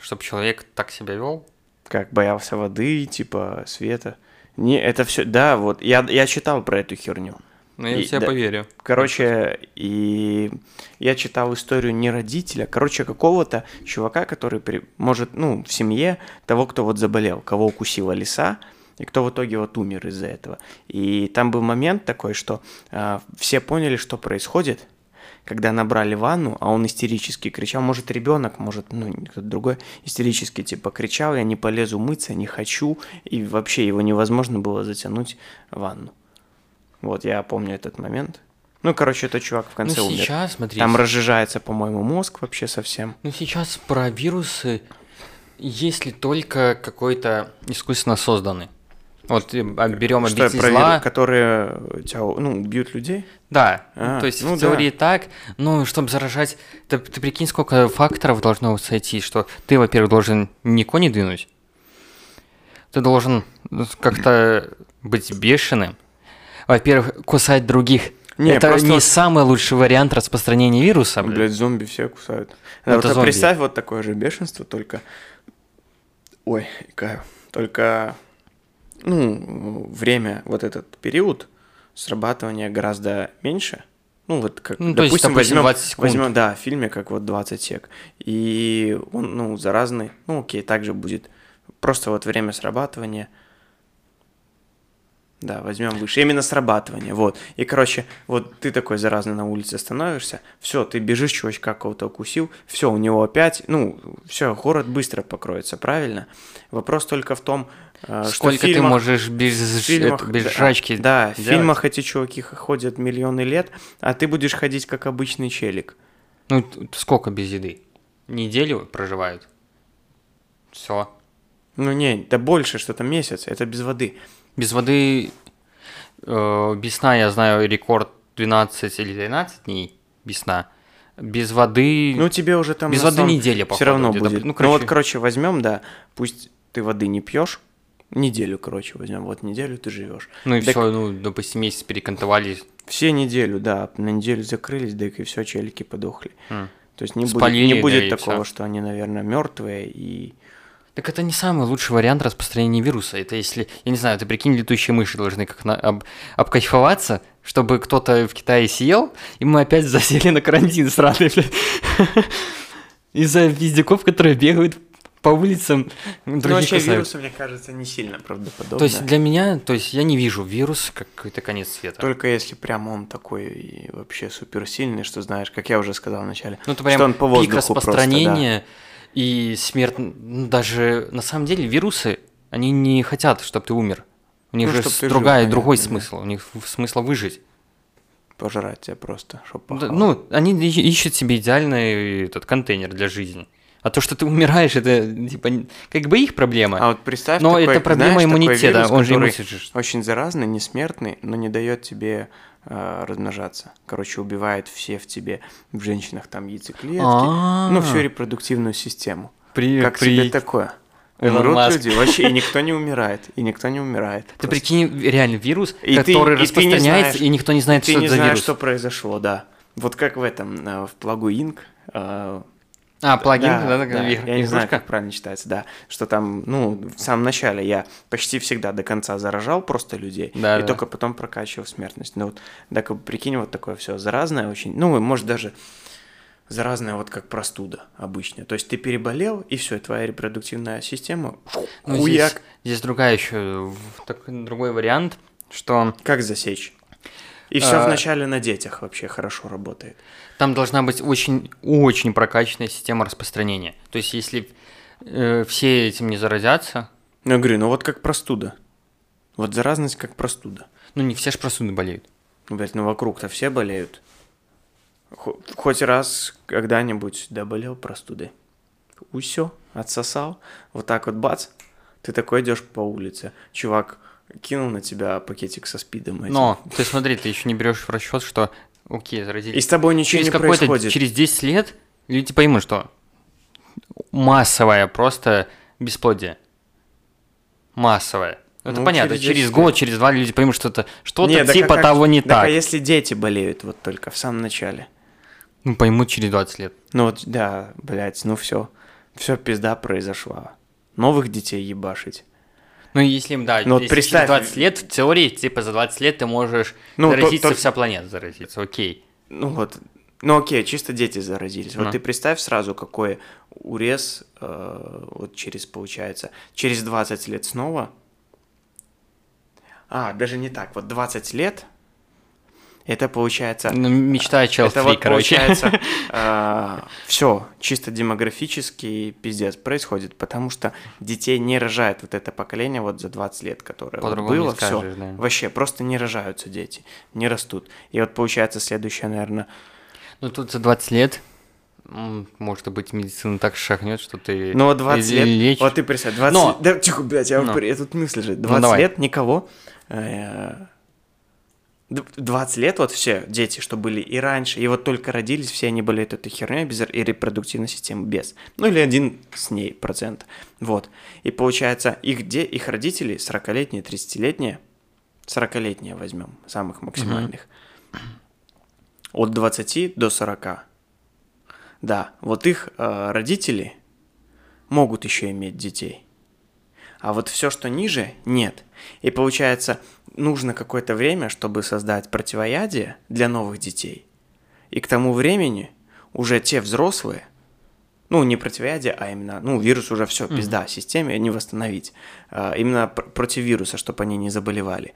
чтобы человек так себя вел. как боялся воды, типа света. Не, это все, да, вот я, я читал про эту херню. Но я И- в тебя да. поверю. Короче, и я читал историю не родителя, короче, какого-то чувака, который при, может, ну, в семье того, кто вот заболел, кого укусила лиса, и кто в итоге вот умер из-за этого. И там был момент такой, что а, все поняли, что происходит, когда набрали ванну, а он истерически кричал, может ребенок, может ну кто-то другой истерически типа кричал, я не полезу мыться, не хочу, и вообще его невозможно было затянуть в ванну. Вот я помню этот момент. Ну, короче, этот чувак в конце ну, умер. сейчас, смотри, Там разжижается, по-моему, мозг вообще совсем. ну, сейчас про вирусы, если только какой-то искусственно созданный. Вот э, а, берем Что обитель проверю, зла. которые тебя, ну, убьют людей? Да, А, то есть ну в да. теории так, но чтобы заражать, ты, ты прикинь, сколько факторов должно сойти, что ты, во-первых, должен не кони двинуть, ты должен как-то быть бешеным, во-первых, кусать других Не, это просто не самый лучший вариант распространения вируса, блядь. Блядь, зомби все кусают. Это вот, зомби. представь вот такое же бешенство, только... Ой, икаю. Только, ну, время, вот этот период срабатывания гораздо меньше. Ну, вот как, Ну, то есть, допустим, допустим, возьмем, 20 секунд. возьмем, да, в фильме, как вот 20 сек. И он, ну, заразный, ну, окей, также будет. Просто вот время срабатывания, да, возьмем выше. Именно срабатывание, вот. И, короче, вот ты такой заразный на улице становишься, все, ты бежишь, чувачка кого-то укусил, все, у него опять, ну, все, город быстро покроется, правильно? Вопрос только в том, э, что Сколько в ты фильмах- можешь без, в фильмах, это, без да, жрачки Да, в делать? фильмах эти чуваки ходят миллионы лет, а ты будешь ходить как обычный челик. Ну, сколько без еды? Неделю проживают? Все. Ну не, да больше, что там месяц, это без воды. Без воды, э, без сна, я знаю, рекорд 12 или 13 дней без сна. Без воды... Ну тебе уже там без воды неделя, Все походу, равно где-то, будет. ну, Ну, короче. вот, короче, возьмем, да, пусть ты воды не пьешь, неделю, короче, возьмем, вот неделю ты живешь. ну и Так все, ну, допустим, месяц перекантовали. Все неделю, да, на неделю закрылись, да и все, челики подохли. М. То есть не будет, Спалили, не да, будет и такого, что они, наверное, мертвые и Так это не самый лучший вариант распространения вируса. Это если, я не знаю, ты прикинь, летучие мыши должны как на, об, обкайфоваться, чтобы кто-то в Китае съел, и мы опять [LAUGHS] засели на карантин сраный, блядь. [LAUGHS] Из-за вездяков, которые бегают по улицам, Ну, других вообще кусают. вирусы, мне кажется, не сильно правдоподобно. То есть для меня, то есть я не вижу вирус как какой-то конец света. Только если прям он такой и вообще суперсильный, что знаешь, как я уже сказал вначале, Ну, это что он по пик воздуху просто, да. И смерть. ну, даже на самом деле вирусы, они не хотят, чтобы ты умер. У них Ну, же ты жил, другая, другой понятно, да. смысл. У них смысл выжить. Пожрать тебя просто, чтоб Да, ну, они ищут себе идеальный этот контейнер для жизни. А то, что ты умираешь, это типа как бы их проблема. А вот представь, но такой, это проблема знаешь, такой иммунитета. вирус, он же иммунитет очень заразный, не смертный, но не дает тебе размножаться. Короче, убивает все в тебе, в женщинах там яйцеклетки, ну, А. всю репродуктивную систему. Привет, Как тебе такое? Илон Умрут Маск. люди, вообще, и никто не умирает, и никто не умирает. Ты просто. прикинь, реально вирус, И который и ты распространяется, знаешь- и никто не знает, что это за знаешь, вирус. что произошло, да. Вот как в этом, э, в плагу Inc. А, плагин, да, да, да, иг- я не знаю, игрушка? как правильно читается, да, что там, ну, в самом начале я почти всегда до конца заражал просто людей, Да, и да. только потом прокачивал смертность. Ну вот, так вот, прикинь, вот такое все заразное очень, ну, может, даже заразное вот как простуда обычная. То есть ты переболел, и все, твоя репродуктивная система, Ну, хуяк, здесь, здесь другая еще, другой вариант, что как засечь. И все А. вначале на детях вообще хорошо работает. Там должна быть очень, очень прокачанная система распространения. То есть, если э, все этим не заразятся, Ну, я говорю, ну вот как простуда. Вот заразность как простуда. ну не все же простуды болеют. Ну, Блять, ну вокруг-то все болеют. Хо- Хоть раз когда-нибудь да болел простудой. Усё, отсосал. Вот так вот бац. Ты такой идешь по улице. Чувак кинул на тебя пакетик со спидом. этим. Но, ты смотри, ты еще не берешь в расчет, что, окей, заразились. И с тобой ничего через не происходит. через 10 лет люди поймут, что массовое просто бесплодие. Массовое. Это Ну, понятно, через через, 10 год, лет. через два люди поймут, что это что-то Не, так а типа как- того не так так. а если дети болеют вот только в самом начале? Ну, поймут через 20 лет. Ну вот, да, блядь, ну все. Все пизда произошла. Новых детей ебашить. Ну, если им, да, Ну, вот если представь- через 20 лет, в теории, типа, за 20 лет ты можешь Ну, то- заразиться, то- вся планета заразиться, окей. Ну вот, ну окей, чисто дети заразились. Вот Ну. ты представь сразу, какой урез э, вот через, получается, через 20 лет снова. А, даже не так, вот 20 лет, это получается... Ну, мечта Челфри, это вот короче. получается [LAUGHS] все чисто демографический пиздец происходит, потому что детей не рожает вот это поколение вот за 20 лет, которое вот было, все, да. вообще просто не рожаются дети, не растут. И вот получается следующее, наверное, Ну, тут за 20 лет, может быть, медицина так шагнет, что ты Ну, вот 20 лет, лечишь. вот ты представь, 20 Но- лет, да, тихо, блядь, я, Но. я тут мысль же, 20 давай. лет никого, э, 20 лет вот все дети, что были и раньше, и вот только родились, все они болеют этой херней без и репродуктивной системы без, ну или один с ней процент, вот, и получается их, де, их родители 40-летние, 30-летние, 40-летние возьмем, самых максимальных, от 20 до 40. Да, вот их э, родители могут еще иметь детей. А вот все, что ниже, нет. И получается, нужно какое-то время, чтобы создать противоядие для новых детей. И к тому времени уже те взрослые, ну, не противоядие, а именно, ну, вирус уже все, пизда, системе не восстановить. А, именно пр- против вируса, чтобы они не заболевали.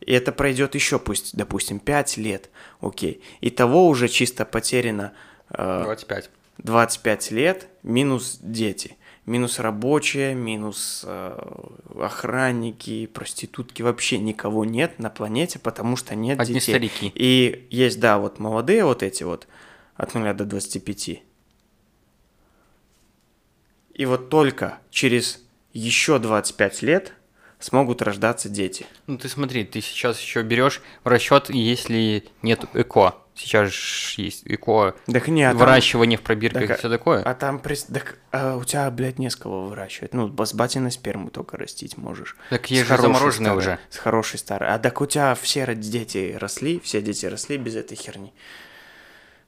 И это пройдет еще, пусть, допустим, 5 лет, окей. И того уже чисто потеряно э, 25. 25 лет минус дети. Минус рабочие, минус э, охранники, проститутки. Вообще никого нет на планете, потому что нет Одни детей. старики. И есть, да, вот молодые вот эти вот от 0 до 25. И вот только через еще 25 лет смогут рождаться дети. Ну ты смотри, ты сейчас еще берешь в расчет, если нет эко. Сейчас же есть эко, Так не, а там- выращивание в пробирках Так, и все такое. А там, прис- так, а у тебя, блядь, не с кого выращивать. Ну, с батиной сперму только растить можешь. Так есть же замороженные старой- уже. С хорошей старой. А так у тебя все дети росли, все дети росли без этой херни.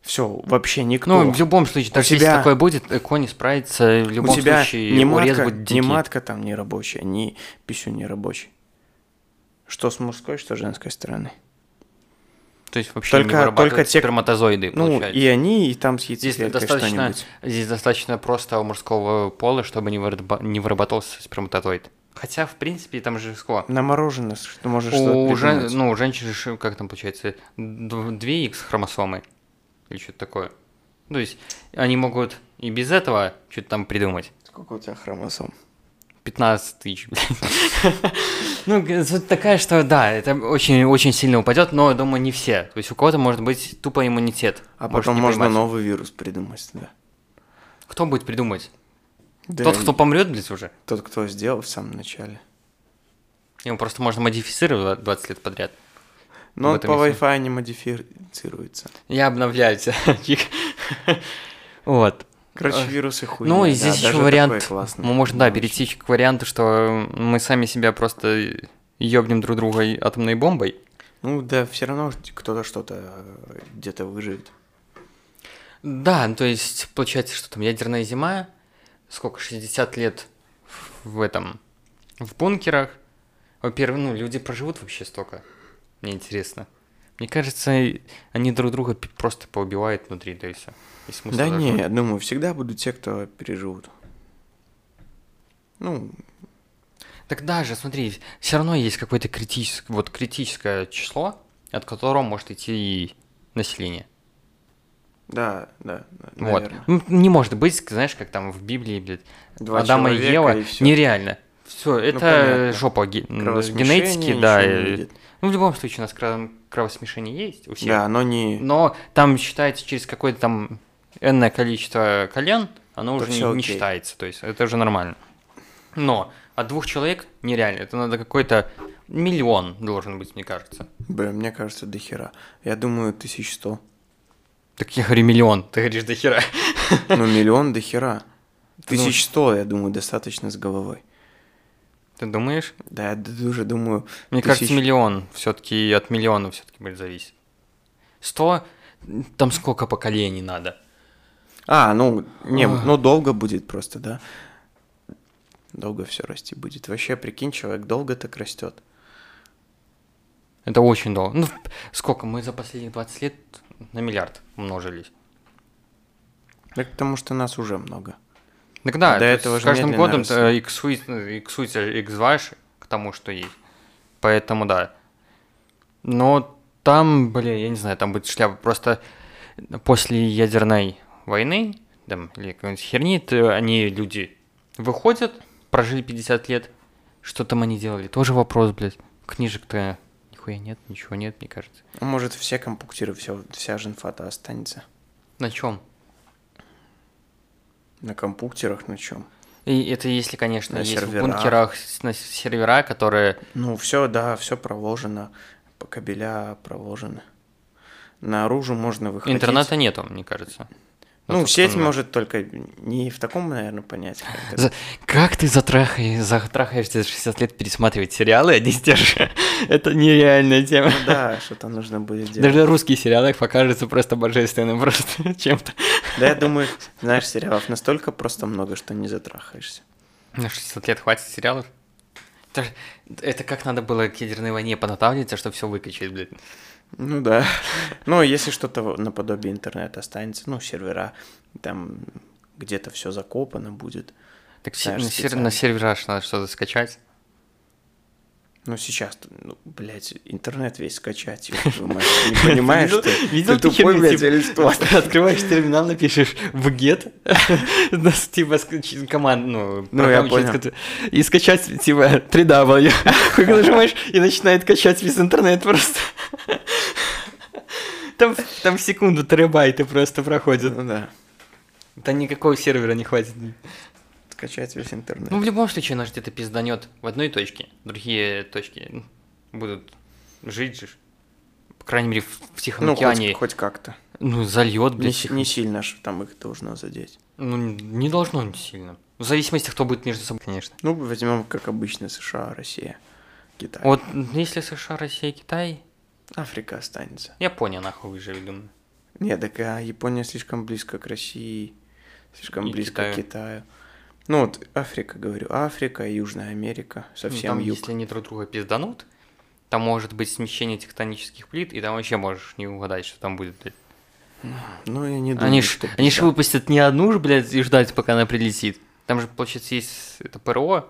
Все, вообще никто. Ну, в любом случае, даже если тебя- такое будет, эко не справится, в любом у тебя случае ни урез матка, будет ни дикий. матка там не рабочая, ни писю не рабочий. Что с мужской, что с женской стороны. То есть вообще Только- не вырабатывают только те- сперматозоиды, Ну, получается. и они, и там с Здесь яйцеклеткой достаточно, что-нибудь. здесь достаточно просто у мужского пола, чтобы не, выраба- не вырабатывался сперматозоид. Хотя, в принципе, там же сколько? На мороженое, что можешь что-то У, жен- ну, у женщин же, как там получается, д- две X хромосомы или что-то такое. То есть они могут и без этого что-то там придумать. Сколько у тебя хромосом? 15 тысяч. [LAUGHS] Ну, суть такая, что да, это очень, очень сильно упадет, но, думаю, не все. То есть у кого-то может быть тупо иммунитет. А потом можно новый вирус придумать, да. Кто будет придумать? Да, Тот, кто помрет, блядь, уже. Тот, кто сделал в самом начале. Его просто можно модифицировать 20 лет подряд. Но он по. Wi-Fi не модифицируется. Я обновляюсь. [LAUGHS] Вот. Короче, вирусы хуйня. Ну, и да, здесь еще даже вариант. такой классный. Мы можем, да, перейти к варианту, что мы сами себя просто ёбнем друг друга атомной бомбой. Ну, да, все равно кто-то что-то где-то выживет. Да, ну, то есть, получается, что там ядерная зима, сколько, 60 лет в этом, в бункерах. Во-первых, ну, люди проживут вообще столько. Мне интересно. Мне кажется, они друг друга просто поубивают внутри, да и все. И смысла Да даже не, я думаю, всегда будут те, кто переживут. Ну, Тогда же, смотри, все равно есть какое-то критическое, вот критическое число, от которого может идти население. да, да, да, Вот. наверное. Ну, Не может быть, знаешь, как там в Библии, блядь, Два Адама и Ева, и всё. нереально. Все, это понятно. жопа ге- генетики, да. и-. Ну, в любом случае, у нас крово- кровосмешение есть у всех. Да, но не... Но там считается через какое-то там энное количество колен, оно уже не, не считается. То есть это уже нормально. Но от двух человек нереально. Это надо какой-то миллион должен быть, мне кажется. Блин, мне кажется, до хера. Я думаю, 1100. Так я говорю миллион, ты говоришь до хера. [LAUGHS] Ну, миллион до хера. Ты думаешь- 1100, я думаю, достаточно с головой. Ты думаешь? Да, я уже думаю... Мне тысяч- кажется, миллион все-таки от миллиона все-таки будет зависеть. Сто, там сколько поколений надо? А, ну, не, Ах. ну долго будет просто, да. Долго все расти будет. Вообще, прикинь, человек долго так растет. Это очень долго. Ну, сколько? Мы за последние 20 лет на миллиард умножились. Так потому что нас уже много. Так да, До этого с каждым годом иксуется x к тому, что есть. Поэтому да. Но там, блин, я не знаю, там будет шляпа. Просто после ядерной войны, там, или какой-нибудь херни, то они, люди, выходят, прожили 50 лет, что там они делали? Тоже вопрос, блядь. Книжек-то нихуя нет, ничего нет, мне кажется. Может, все компьютеры, все, вся женфата останется. На чем? На компьютерах на чем? И это если, конечно, На есть серверах. в бункерах на сервера, которые Ну, все, да, все проложено. По кабеля проложено. Наружу можно выходить. Интернета нету, мне кажется. Ну, сеть может только не в таком, наверное, понятии. как. За- Как ты затрахаешь, затрахаешься за 60 лет пересматривать сериалы одни и те же? [LAUGHS] Это нереальная тема. Ну да, что-то нужно будет делать. Даже русские сериалы покажутся просто божественным [LAUGHS] просто чем-то. Да, я думаю, знаешь, сериалов настолько просто много, что не затрахаешься. На 60 лет хватит сериалов? Это, это как надо было к ядерной войне подготавливаться, чтобы все выкачать, блядь. Ну да. Ну, если что-то наподобие интернета останется, ну, сервера, там где-то все закопано будет. Так Знаешь, на, сер- на серверах надо что-то скачать. Ну, сейчас, ну, блядь, интернет весь скачать. Ты не понимаешь, что видел ты ты тупой, блядь, типа, или что? [LAUGHS] Открываешь терминал, напишешь в get, [LAUGHS] да, типа команд, ну, Ну, я понял. и скачать, типа, 3W. [LAUGHS] Хуй нажимаешь, и начинает качать весь интернет просто. Там, там в секунду терабайты просто проходят. Ну да, Там никакого сервера не хватит. Скачать весь интернет. Ну, в любом случае, наш где-то пизданет в одной точке, другие точки будут жить же. По крайней мере, в, Тихом Ну, хоть, океане. хоть как-то. Ну, зальет, Не, блядь. Тихо- не сильно ж там их должно задеть. Ну, не должно не сильно. В зависимости, кто будет между собой, конечно. Ну, возьмем, как обычно, США, Россия, Китай. Вот если США, Россия, Китай, Африка останется. Япония нахуй выживет, думаю. Нет, так а Япония слишком близко к России, слишком И близко Китаю. к Китаю. Ну вот Африка, говорю, Африка, Южная Америка, Ну, совсем там, юг. если они друг друга пизданут, там может быть смещение тектонических плит, и там вообще можешь не угадать, что там будет, блядь. Ну, я не думаю, Они ж, что они ж пизда. выпустят не одну ж, блядь, и ждать, пока она прилетит. Там же, получается, есть это ПРО,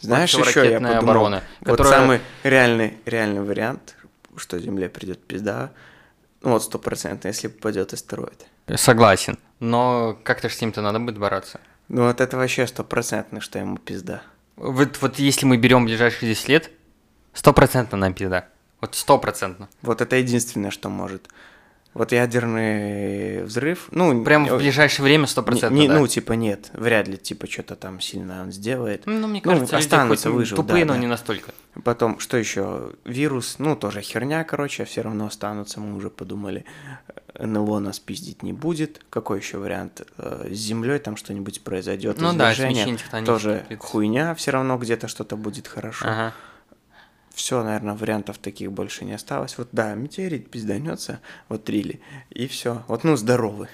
Знаешь, еще я подумал, оборона, вот которая- самый реальный, реальный вариант, что Земле придет пизда, ну вот стопроцентно, если попадет астероид. Согласен. Но как-то с ним-то надо будет бороться. Ну вот это вообще стопроцентно, что ему пизда. Вот, вот если мы берем ближайшие 10 лет, стопроцентно нам пизда. Вот стопроцентно. Вот это единственное, что может. Вот ядерный взрыв, ну... Прямо в ближайшее время не- стопроцентно, не- да. Ну, типа, нет, вряд ли, типа, что-то там сильно он сделает. Ну, мне ну, кажется, люди останутся, выживут, тупые, да, но да. не настолько. Потом, что еще? Вирус, ну, тоже херня, короче, все равно останутся, мы уже подумали. НЛО нас пиздить не будет. Какой еще вариант? Э, С Землей там что-нибудь произойдет, Ну да, смещение Тоже хуйня, все равно где-то что-то будет хорошо. Ага. Все, наверное, вариантов таких больше не осталось. Вот да, метеорит пизданется, вот трили, и все. Вот, ну, здоровый.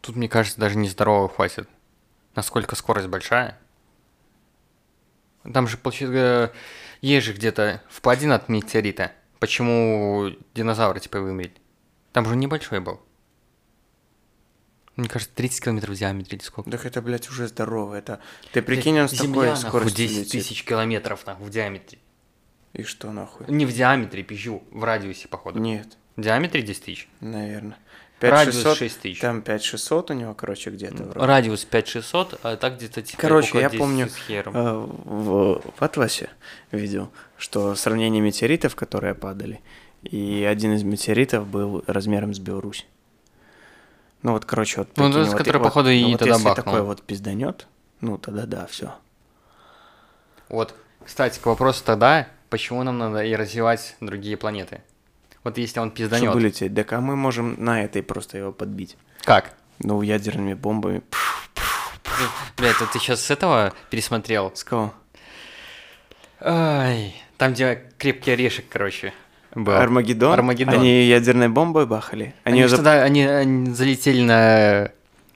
Тут, мне кажется, даже нездорового хватит. Насколько скорость большая. Там же, получается, э, есть же где-то впадина от метеорита. Почему динозавры, типа, вымерли? Там же небольшой был. Мне кажется, 30 километров в диаметре или сколько. Так это, блядь, уже здоровый. Это... Ты прикинь, он с Земля, такой скоростью 10 летит. тысяч километров, нахуй, в диаметре. И что, нахуй? Не в диаметре, пизжу, в радиусе, походу. Нет, В диаметре 10 тысяч. наверное. Радиус 5600, 6 тысяч. Там 5600 у него, короче, где-то вроде. Радиус 5600, а так где-то типа Короче, я 10 помню, э, в, в Атласе видел, что сравнение метеоритов, которые падали, и один из метеоритов был размером с Беларусь. Ну вот, короче, вот Ну, прикинь, да, вот, который, вот- походу, и ну, вот тогда если бахнул. такой вот пизданет, ну тогда да, все. Вот, кстати, к вопросу тогда, почему нам надо и развивать другие планеты? Вот если он пизданет. Чтобы лететь, так а мы можем на этой просто его подбить. Как? Ну, ядерными бомбами. Бля, это ты сейчас с этого пересмотрел? С кого? Ай, там, где крепкий орешек, короче, был. Армагеддон? Армагеддон. Они ядерной бомбой бахали? Они, её же зап- туда, они, они залетели на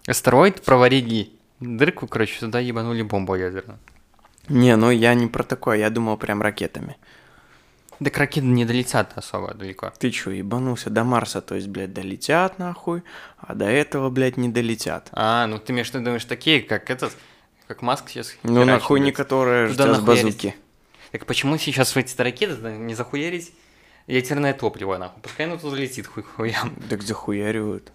астероид, проварили дырку, короче, туда ебанули бомбу ядерную. Не, ну я не про такое, я думал прям ракетами. Да ракеты не долетят особо далеко. Ты чё, ебанулся до Марса, то есть, блядь, долетят нахуй, а до этого, блядь, не долетят. А, ну ты виду, думаешь, такие, как этот, как Маск сейчас Ну, нахуй не которые нахуярить. базуки. Так почему сейчас в эти ракеты не захуярить ядерное топливо, нахуй? Пускай оно туда летит хуй хуям. Так захуяривают.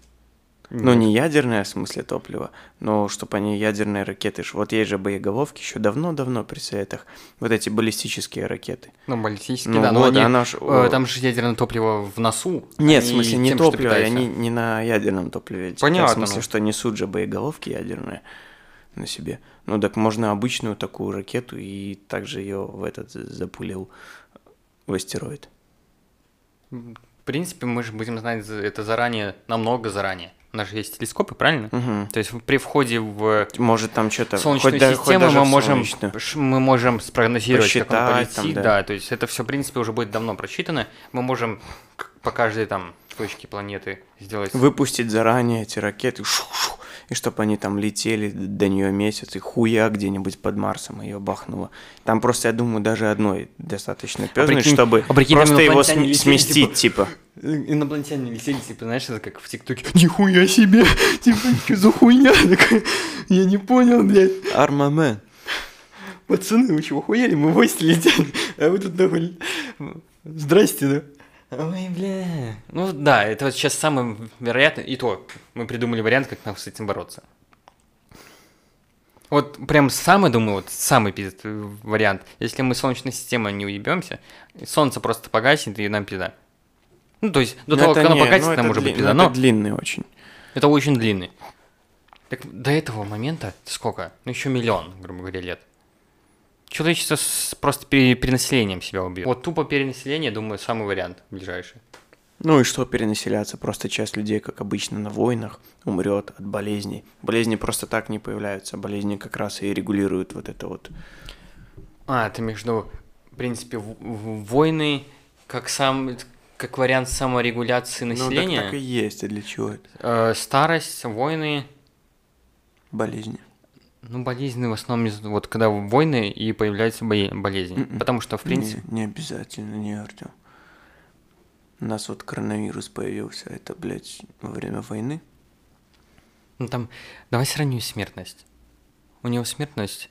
Ну, не ядерное в смысле топлива, но чтобы они ядерные ракеты. ж- Вот есть же боеголовки еще давно-давно при советах. Вот эти баллистические ракеты. Ну, баллистические, Ну да, но вот, они, она ж, э, там же ядерное топливо в носу. Нет, в смысле не тем, топливо, они не на ядерном топливе. Понятно, В смысле, ну. что несут же боеголовки ядерные на себе. Ну так можно обычную такую ракету и также ее в этот запулил в астероид. В принципе, мы же будем знать это заранее, намного заранее. У нас же есть телескопы, правильно? Мгм. То есть при входе в Может, там что-то... Солнечную хоть да- хоть систему мы можем, мы можем спрогнозировать, как он Посчитать полетит. там, да. да. то есть это все, в принципе, уже будет давно просчитано. Мы можем по каждой там точке планеты сделать... Выпустить заранее эти ракеты, шу-шу, и чтобы они там летели до нее месяц, и хуя где-нибудь под Марсом ее бахнуло. Там просто, я думаю, даже одной достаточно пёзной, прикинь- чтобы а прикинь, просто его см- летели, сместить, типа. Инопланетяне летели, типа, знаешь, это как в ТикТоке. Нихуя себе! [LAUGHS] Типа, что за хуйня? [LAUGHS] Я не понял, блядь. Армамен. Пацаны, вы чего хуяли? Мы в гости летели, а вы тут нахуй... Здрасте, да? Ой, бля. Ну да, это вот сейчас самый вероятный, и то, мы придумали вариант, как нам с этим бороться. Вот прям самый, думаю, вот самый пиздец вариант. Если мы солнечной системой не уебемся, солнце просто погасит, и нам пизда. Ну, то есть, до Ну, того, это как оно не- погасит, ну, нам это уже дли- будет ну, пизда. это Но длинный очень. это очень длинный. Так до этого момента сколько? Ну, еще миллион, грубо говоря, лет. Человечество с просто пере- перенаселением себя убьет. Вот тупо перенаселение, думаю, самый вариант ближайший. Ну и что перенаселяться? Просто часть людей, как обычно на войнах, умрет от болезней. Болезни просто так не появляются. Болезни как раз и регулируют вот это вот. А, ты имеешь в принципе, войны как сам как вариант саморегуляции Ну, населения. так, так и есть. А для чего это? Э, старость, войны, Болезни. Ну, болезни в основном, из- вот когда войны и появляются бо- болезни. Мгм. Потому что, в принципе, Не, не обязательно, не, Артем. У нас вот коронавирус появился, это, блядь, во время войны. Ну там, давай сравним смертность. У него смертность,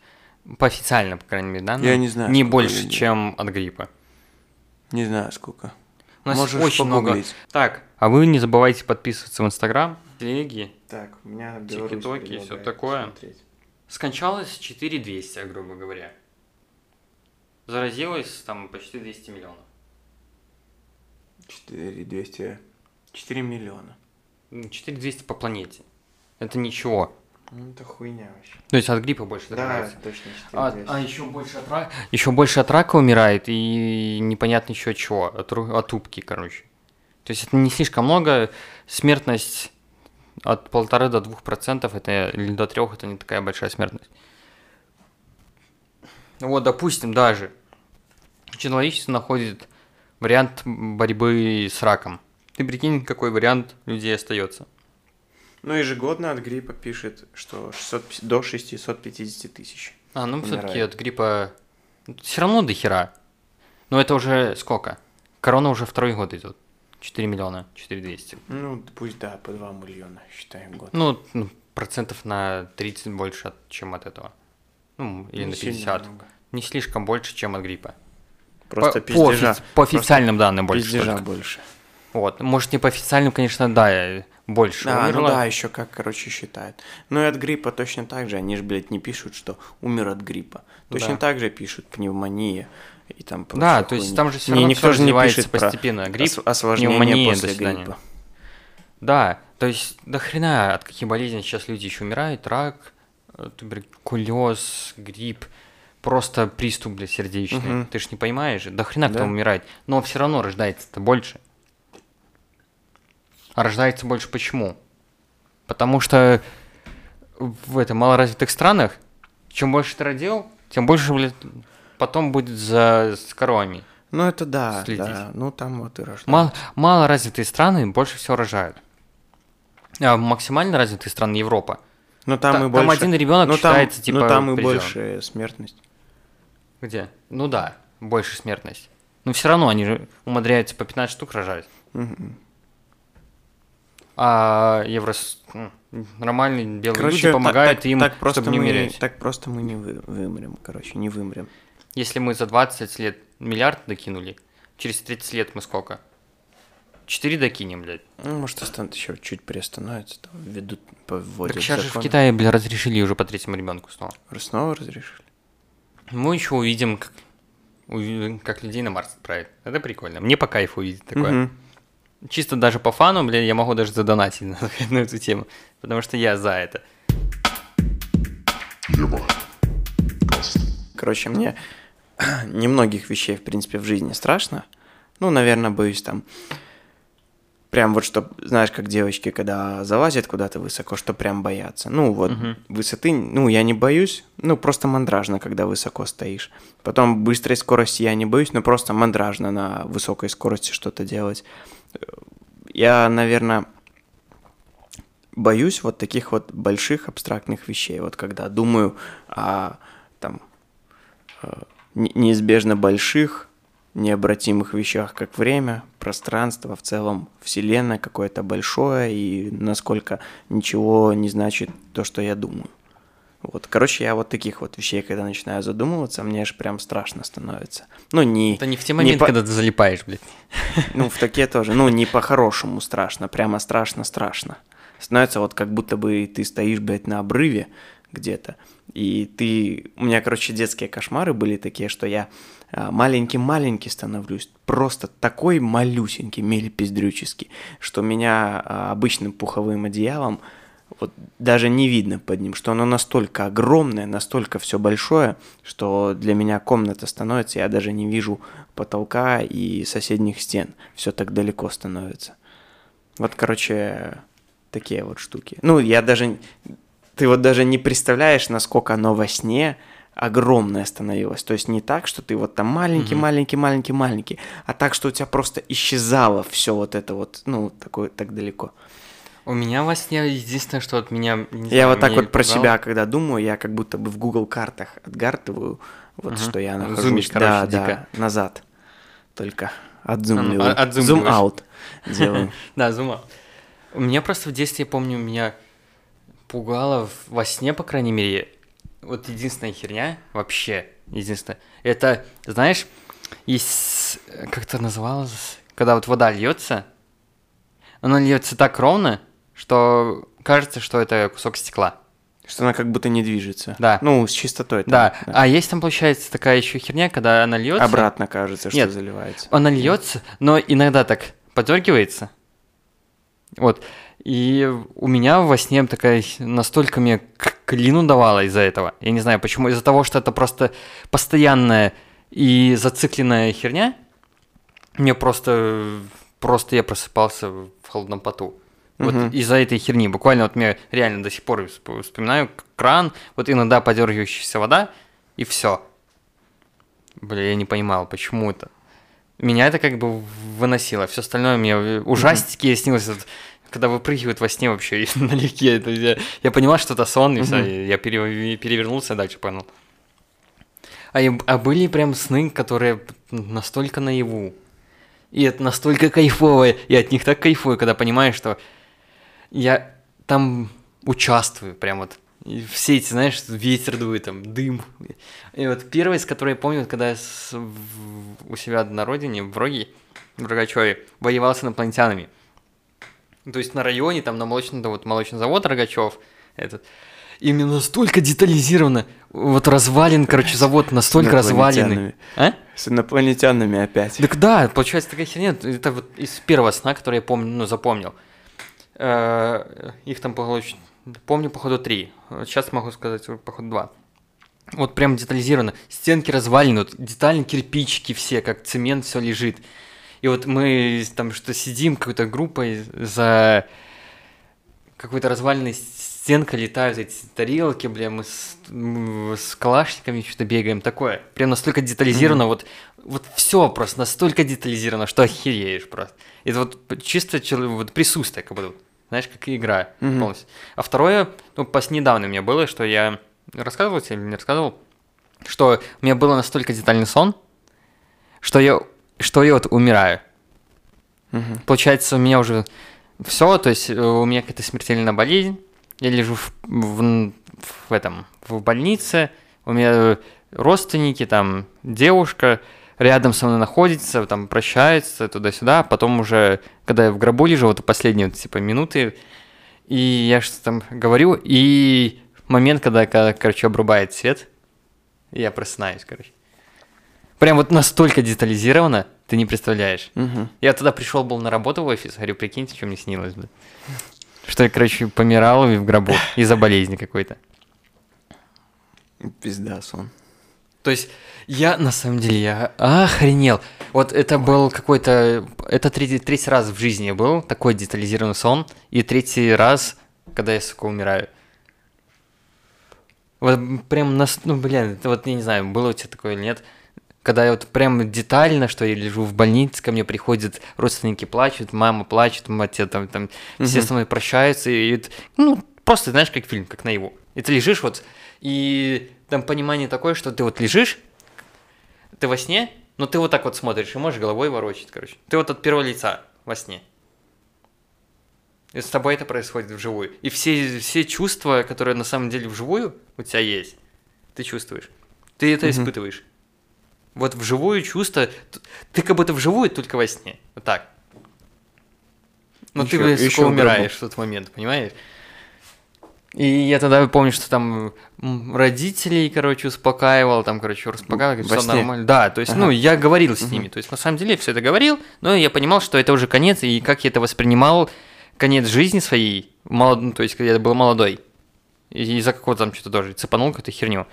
по официальным, по крайней мере, данным, Я не знаю, не больше, людей. чем от гриппа. Не знаю сколько. У нас Можешь очень много. погуглить. Так, а вы не забывайте подписываться в Инстаграм, телеги. Так, у меня Тики-токи и всё такое. Скончалось 4200, грубо говоря. Заразилось там почти 200 миллионов. 4 200... 4 миллиона. Ну, 4200 по планете. Это ничего. Ну, это хуйня вообще. То есть от гриппа больше Да, заражается. точно 4 А, 200. а еще больше от рака. Еще больше от рака умирает и непонятно еще от чего. От, ру- от тупки, короче. То есть это не слишком много. Смертность от полтора до двух процентов это или до трех это не такая большая смертность. Ну Вот, допустим, даже человечество находит вариант борьбы с раком. Ты прикинь, какой вариант людей остается. Ну, ежегодно от гриппа пишет, что 600, до 650 тысяч. А, ну все-таки от гриппа все равно до хера. Но это уже сколько? Корона уже второй год идет. 4 миллиона, 4200. Ну, пусть да, по 2 миллиона, считаем год. Ну, ну, процентов на 30 больше, от- чем от этого. Ну, или Не на сильно 50. много. Не слишком больше, чем от гриппа. Просто по, пиздежа. офи- по официальным данным Просто больше. Пиздежа только. больше. Вот. Может, не по официальным, конечно, да, больше. А, ну умерло. да, еще как, короче, считают. Ну и от гриппа точно так же. Они же, блядь, не пишут, что умер от гриппа. Точно Да. так же пишут пневмония и там Да, то есть там же все Не, равно никто всё же не пишет про постепенно. Грипп, ос- осложнение пневмония, после гриппа. Да, то есть до хрена от каких болезней сейчас люди еще умирают, рак, э, туберкулез, грипп, просто приступ, бля, сердечный. Мгм. Ты ж не понимаешь, до хрена кто Да. умирает. Но все равно рождается-то больше. А рождается больше почему? Потому что в это малоразвитых странах, чем больше ты родил, тем больше, блядь, потом будет за с коровами. Ну это да, Следить. да. Ну там вот и рождаются. Мал, малоразвитые страны больше всего рожают. А максимально развитые страны Европа. Ну там Та- и там больше... один ребенок ну, там- считается, типа, Ну там и призём. больше смертность. Где? Ну да, больше смертность. Но все равно они же умудряются по 15 штук рожать. А евро... м, нормальные белые Короче, люди помогают так, им, так просто чтобы не мы, умереть. Так просто мы не вы- вымрем, короче, не вымрем. Если мы за 20 лет миллиард докинули, через 30 лет мы сколько? 4 докинем, блядь. Ну, может, останут еще чуть приостановится, там, ведут, повводят Так сейчас же в. Китае, бля, разрешили уже по третьему ребенку снова. Снова разрешили? Мы еще увидим, как, как людей на Марс отправят. Это прикольно. Мне по кайфу увидеть такое. Мгм. Чисто даже по фану, блядь, я могу даже задонатить [LAUGHS] на, на эту тему. Потому что я за это. Короче, мне [CLEARS THROAT] немногих вещей, в принципе, в жизни страшно. Ну, наверное, боюсь там прям вот что, знаешь, как девочки, когда залазят куда-то высоко, что прям боятся. Ну вот Мгм. высоты, ну я не боюсь, ну просто мандражно, когда высоко стоишь. Потом быстрой скорости я не боюсь, но просто мандражно на высокой скорости что-то делать. Я, наверное, боюсь вот таких вот больших абстрактных вещей. Вот когда думаю о там э, неизбежно больших, необратимых вещах, как время, пространство, в целом Вселенная какое-то большое, и насколько ничего не значит то, что я думаю. Вот, короче, я вот таких вот вещей, когда начинаю задумываться, мне аж прям страшно становится. Ну, не... Это не в те моменты, по- когда ты залипаешь, блядь. [LAUGHS] Ну, в такие тоже. Ну, не по-хорошему страшно, прямо страшно-страшно. Становится вот как будто бы ты стоишь, блядь, на обрыве где-то, и ты... У меня, короче, детские кошмары были такие, что я а, маленький-маленький становлюсь, просто такой малюсенький, мелепиздрюческий, что меня а, обычным пуховым одеялом вот даже не видно под ним, что оно настолько огромное, настолько все большое, что для меня комната становится, я даже не вижу потолка и соседних стен. Все так далеко становится. Вот, короче, такие вот штуки. Ну, я даже... Ты вот даже не представляешь, насколько оно во сне огромное становилось. То есть не так, что ты вот там маленький, Мгм. маленький, маленький, маленький, а так, что у тебя просто исчезало все вот это вот, ну, такое, так далеко. У меня во сне единственное, что от меня... не Я знаю, вот так вот про пугало. себя, когда думаю, я как будто бы в Google картах отгартываю, вот Мгм. что я Зумишь, нахожусь, короче, да, дико. да, назад, только ну, отзумливаю, а- отзумливаешь. зум-аут делаю. [LAUGHS] Да, зума. У меня просто в детстве, я помню, меня пугало во сне, по крайней мере, вот единственная херня, вообще, единственная, это, знаешь, есть, э, как это называлось, когда вот вода льется, она льется так ровно, что кажется, что это кусок стекла. Что она как будто не движется. Да. Ну, с чистотой. там, Да, а есть там, получается, такая еще херня, когда она льется. Обратно кажется, что Нет. заливается. Она льется, но иногда так подергивается. Вот. И у меня во сне такая настолько мне клину давала из-за этого. Я не знаю почему. Из-за того, что это просто постоянная и зацикленная херня. Мне просто... Просто я просыпался в холодном поту. Вот Мгм. из-за этой херни. Вбуквально вот мне реально до сих пор всп- вспоминаю кран, вот иногда подергивающаяся вода, и все. Бля, я не понимал, почему это. Меня это как бы выносило. Все остальное мне ужастики снилось, вот, когда выпрыгивают во сне вообще [LAUGHS] налегке. То есть я, я понимал, что это сон, и все, я пере- перевернулся и дальше понял. А, а были прям сны, которые настолько наяву. И это настолько кайфово. И от них так кайфую, когда понимаешь, что я там участвую, прям вот. И все эти, знаешь, ветер дует, там, дым. И вот первый, с которой я помню, когда я с- в- у себя на родине, в Роге, в Рогачеве, воевал с инопланетянами. То есть на районе, там, на молочный, вот молочный завод Рогачев, этот, и мне настолько детализировано, вот развален, короче, завод настолько разваленный. А? С инопланетянами опять. Так да, получается такая херня. Это вот из первого сна, который я помню, ну, запомнил. Э, Их там, получ- помню, походу, три. Сейчас могу сказать, походу, два. Вот прям детализировано. Стенки развалены, вот детально кирпичики все, как цемент, все лежит. И вот мы там что сидим какой-то группой за какой-то разваленной стенкой летают эти тарелки, бля, мы с, с калашниками что-то бегаем, такое. Прям настолько детализировано, вот, вот все просто настолько детализировано, что охереешь просто. Это вот чисто вот присутствие, как будто, знаешь, как игра Мгм. полностью. А второе, ну, пос недавно мне было, что я рассказывал тебе или не рассказывал, что у меня было настолько детальный сон, что я, что я вот умираю. Мгм. Получается, у меня уже все, то есть э, у меня какая-то смертельная болезнь, я лежу в, в- в этом, в больнице, у меня родственники, там, девушка рядом со мной находится, там, прощается туда-сюда, а потом уже, когда я в гробу лежу, вот последние, вот, типа, минуты, и я что-то там говорю, и момент, когда, короче, обрубает свет, я просыпаюсь, короче. Прям вот настолько детализировано, ты не представляешь. Мгм. Я тогда пришел был на работу в офис, говорю, прикиньте, что мне снилось, блядь. Что я, короче, помирал в гробу из-за болезни какой-то. Пизда сон. То есть я, на самом деле, я охренел. Вот это был какой-то... Это третий, третий раз в жизни был такой детализированный сон. И третий раз, когда я, сука, умираю. Вот прям, нас, ну, блин, это вот, я не знаю, было у тебя такое или нет. Когда я вот прям детально, что я лежу в больнице, ко мне приходят родственники, плачут, мама плачет, мать там, там все Мгм. со мной прощаются, и это, ну, просто, знаешь, как фильм, как наяву. И ты лежишь вот, и там понимание такое, что ты вот лежишь, ты во сне, но ты вот так вот смотришь и можешь головой ворочать, короче. Ты вот от первого лица во сне. И с тобой это происходит вживую. И все, все чувства, которые на самом деле вживую у тебя есть, ты чувствуешь. Ты это Мгм. испытываешь. Вот вживую чувство, ты как будто вживую только во сне. Вот так. Но ты, Ещё- блядь, сука, ещё в умираешь тот момент, понимаешь? И я тогда помню, что там родителей, короче, успокаивал, там, короче, успокаивал, Во все нормально. Да, то есть, Ага. ну, я говорил с ними. То есть, на самом деле, все это говорил, но я понимал, что это уже конец, и как я это воспринимал, конец жизни своей, молод... ну, то есть, когда я был молодой. И из-за какого-то там что-то тоже цепанул какую-то херню.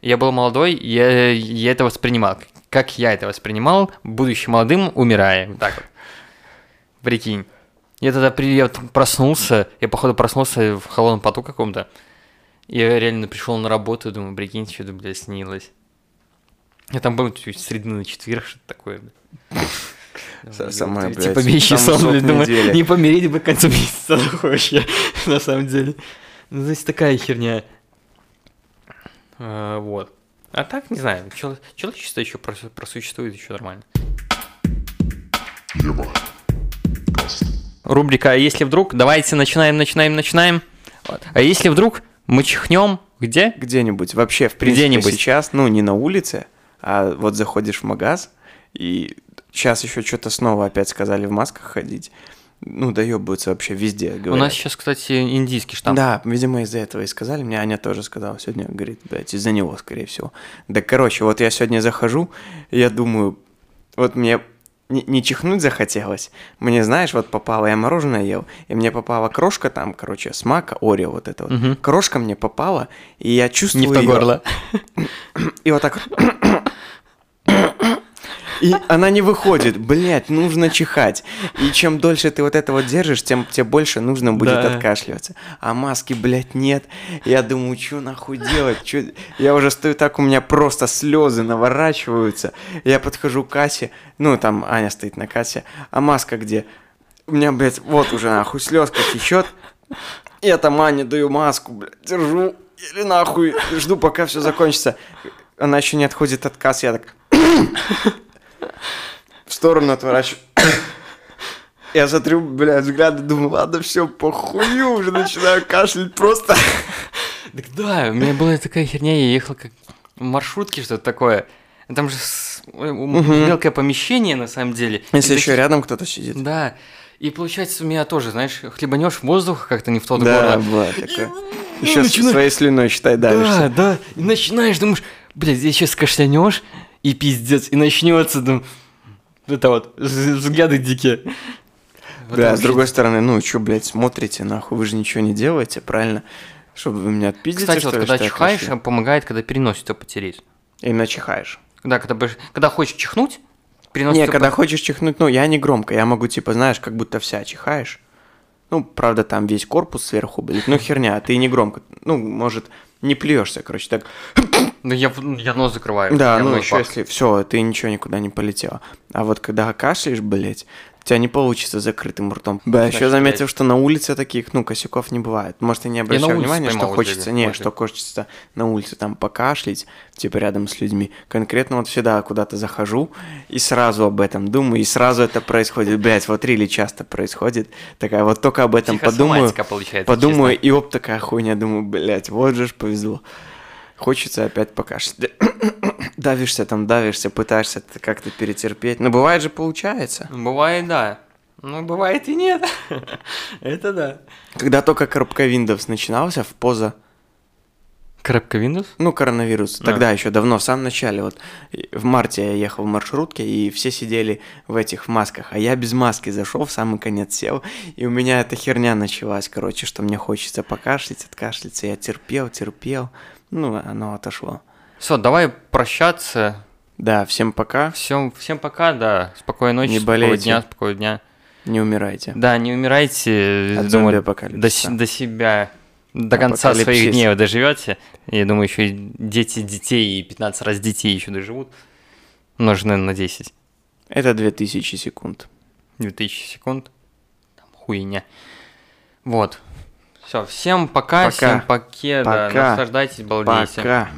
Я был молодой, я, я это воспринимал. Как я это воспринимал, будучи молодым, умирая. Вот так вот. Прикинь. Я тогда при... я проснулся, я, походу, проснулся в холодном поту каком-то. Я реально пришел на работу, думаю, прикинь, что-то, блядь, снилось. Я там был чуть среды на четверг, что-то такое. блядь. [LAUGHS] Самое, Типа блядь, вещи самый сон, блядь, думаю, не помереть бы к концу [LAUGHS] месяца [LAUGHS] вообще, на самом деле. Ну, то есть такая херня. А, вот. А так, не знаю, чел- человечество еще прос- просуществует, еще нормально. Рубрика «А если вдруг?» Давайте начинаем, начинаем, начинаем. Вот. А если вдруг мы чихнем где? Где-нибудь, вообще, в принципе, Где-нибудь. сейчас, ну, не на улице, а вот заходишь в магаз, и сейчас еще что-то снова опять сказали в масках ходить. Ну, доебываются вообще везде, говорят. У нас сейчас, кстати, индийский штамп. Да, видимо, из-за этого и сказали. Мне Аня тоже сказала сегодня, говорит, блядь, из-за него, скорее всего. Да, короче, вот я сегодня захожу, я думаю, вот мне не, не чихнуть захотелось. Мне, знаешь, вот попало, я мороженое ел, и мне попала крошка там, короче, с мака, Орео вот это вот. Мгм. Крошка мне попала, и я чувствую Не в то её. горло. И вот так вот. [COUGHS] И она не выходит, блядь, нужно чихать. И чем дольше ты вот это вот держишь, тем тебе больше нужно будет Да. откашливаться. А маски, блядь, нет. Я думаю, что нахуй делать? Чё... Я уже стою так, у меня просто слезы наворачиваются. Я подхожу к кассе, ну, там Аня стоит на кассе, а маска где? У меня, блядь, вот уже нахуй слезка течет. Я там Ане даю маску, блядь, держу. Или нахуй жду, пока все закончится. Она еще не отходит от кассы, я так в сторону отворачиваю. Я смотрю, блядь, взгляды, думаю, ладно, все, похую, уже начинаю кашлять просто. Так да, у меня была такая херня, я ехал как в маршрутке, что-то такое. Там же мелкое помещение, на самом деле. Если еще рядом кто-то сидит. Да. И получается, у меня тоже, знаешь, хлебанешь воздух как-то не в тот Да, горло. была такая. И Еще начинаю- своей слюной, считай, Да, давишься. да. И начинаешь, думаешь, блядь, здесь сейчас кашлянешь, и пиздец, и начнется, ну, это вот, взгляды дикие. Вот Да, с другой стороны, ну, что, блядь, смотрите, нахуй, вы же ничего не делаете, правильно? Чтобы вы меня отпиздите, Кстати, что вот ли, когда чихаешь, помогает, когда переносицу потереть. Именно чихаешь. Да, когда, когда хочешь чихнуть, переносицу... Не, когда по- хочешь чихнуть, ну, я не громко, я могу, типа, знаешь, как будто вся чихаешь. Ну, правда, там весь корпус сверху будет, ну, херня, ты не громко, ну, может, не плюешься, короче, так. Да я, я нос закрываю. Да, ну, еще пах- если все, ты ничего никуда не полетело. А вот когда кашляешь, блядь, у тебя не получится закрытым ртом. Да, еще заметил, что на улице таких, ну, косяков не бывает. Может, ты не обращал внимания, что хочется, не, что хочется на улице там покашлять, типа рядом с людьми. Конкретно вот всегда куда-то захожу и сразу об этом думаю, и сразу это происходит. Блядь, вот рили часто происходит. Такая вот только об этом подумаю, получается, подумаю, честно. и оп, такая хуйня, думаю, блядь, вот же ж повезло. Хочется опять покашлять. [COUGHS] Давишься там, давишься, пытаешься это как-то перетерпеть. Но бывает же получается. Бывает, да. Ну, бывает и нет. [LAUGHS] Это да. Когда только Windows начинался в поза, Windows? ну, коронавирус, А. тогда еще давно, в самом начале, вот в марте я ехал в маршрутке, и все сидели в этих масках, а я без маски зашел, в самый конец сел, и у меня эта херня началась, короче, что мне хочется покашлять, откашляться, я терпел, терпел, ну, оно отошло. Все, давай прощаться. Да, всем пока. Всем, всем пока, да. Спокойной ночи, Не спокойного болейте. дня, спокойного дня. Не умирайте. Да, не умирайте. От думаю, до, до себя, до конца своих дней вы доживете. Я думаю, еще и дети детей и 15 раз детей еще доживут. Наверное, на 10. Это 2000 секунд. 2000 секунд. Там хуйня. Вот. Все, всем пока, пока. всем пока, пока. да, наслаждайтесь, балдейте. Пока.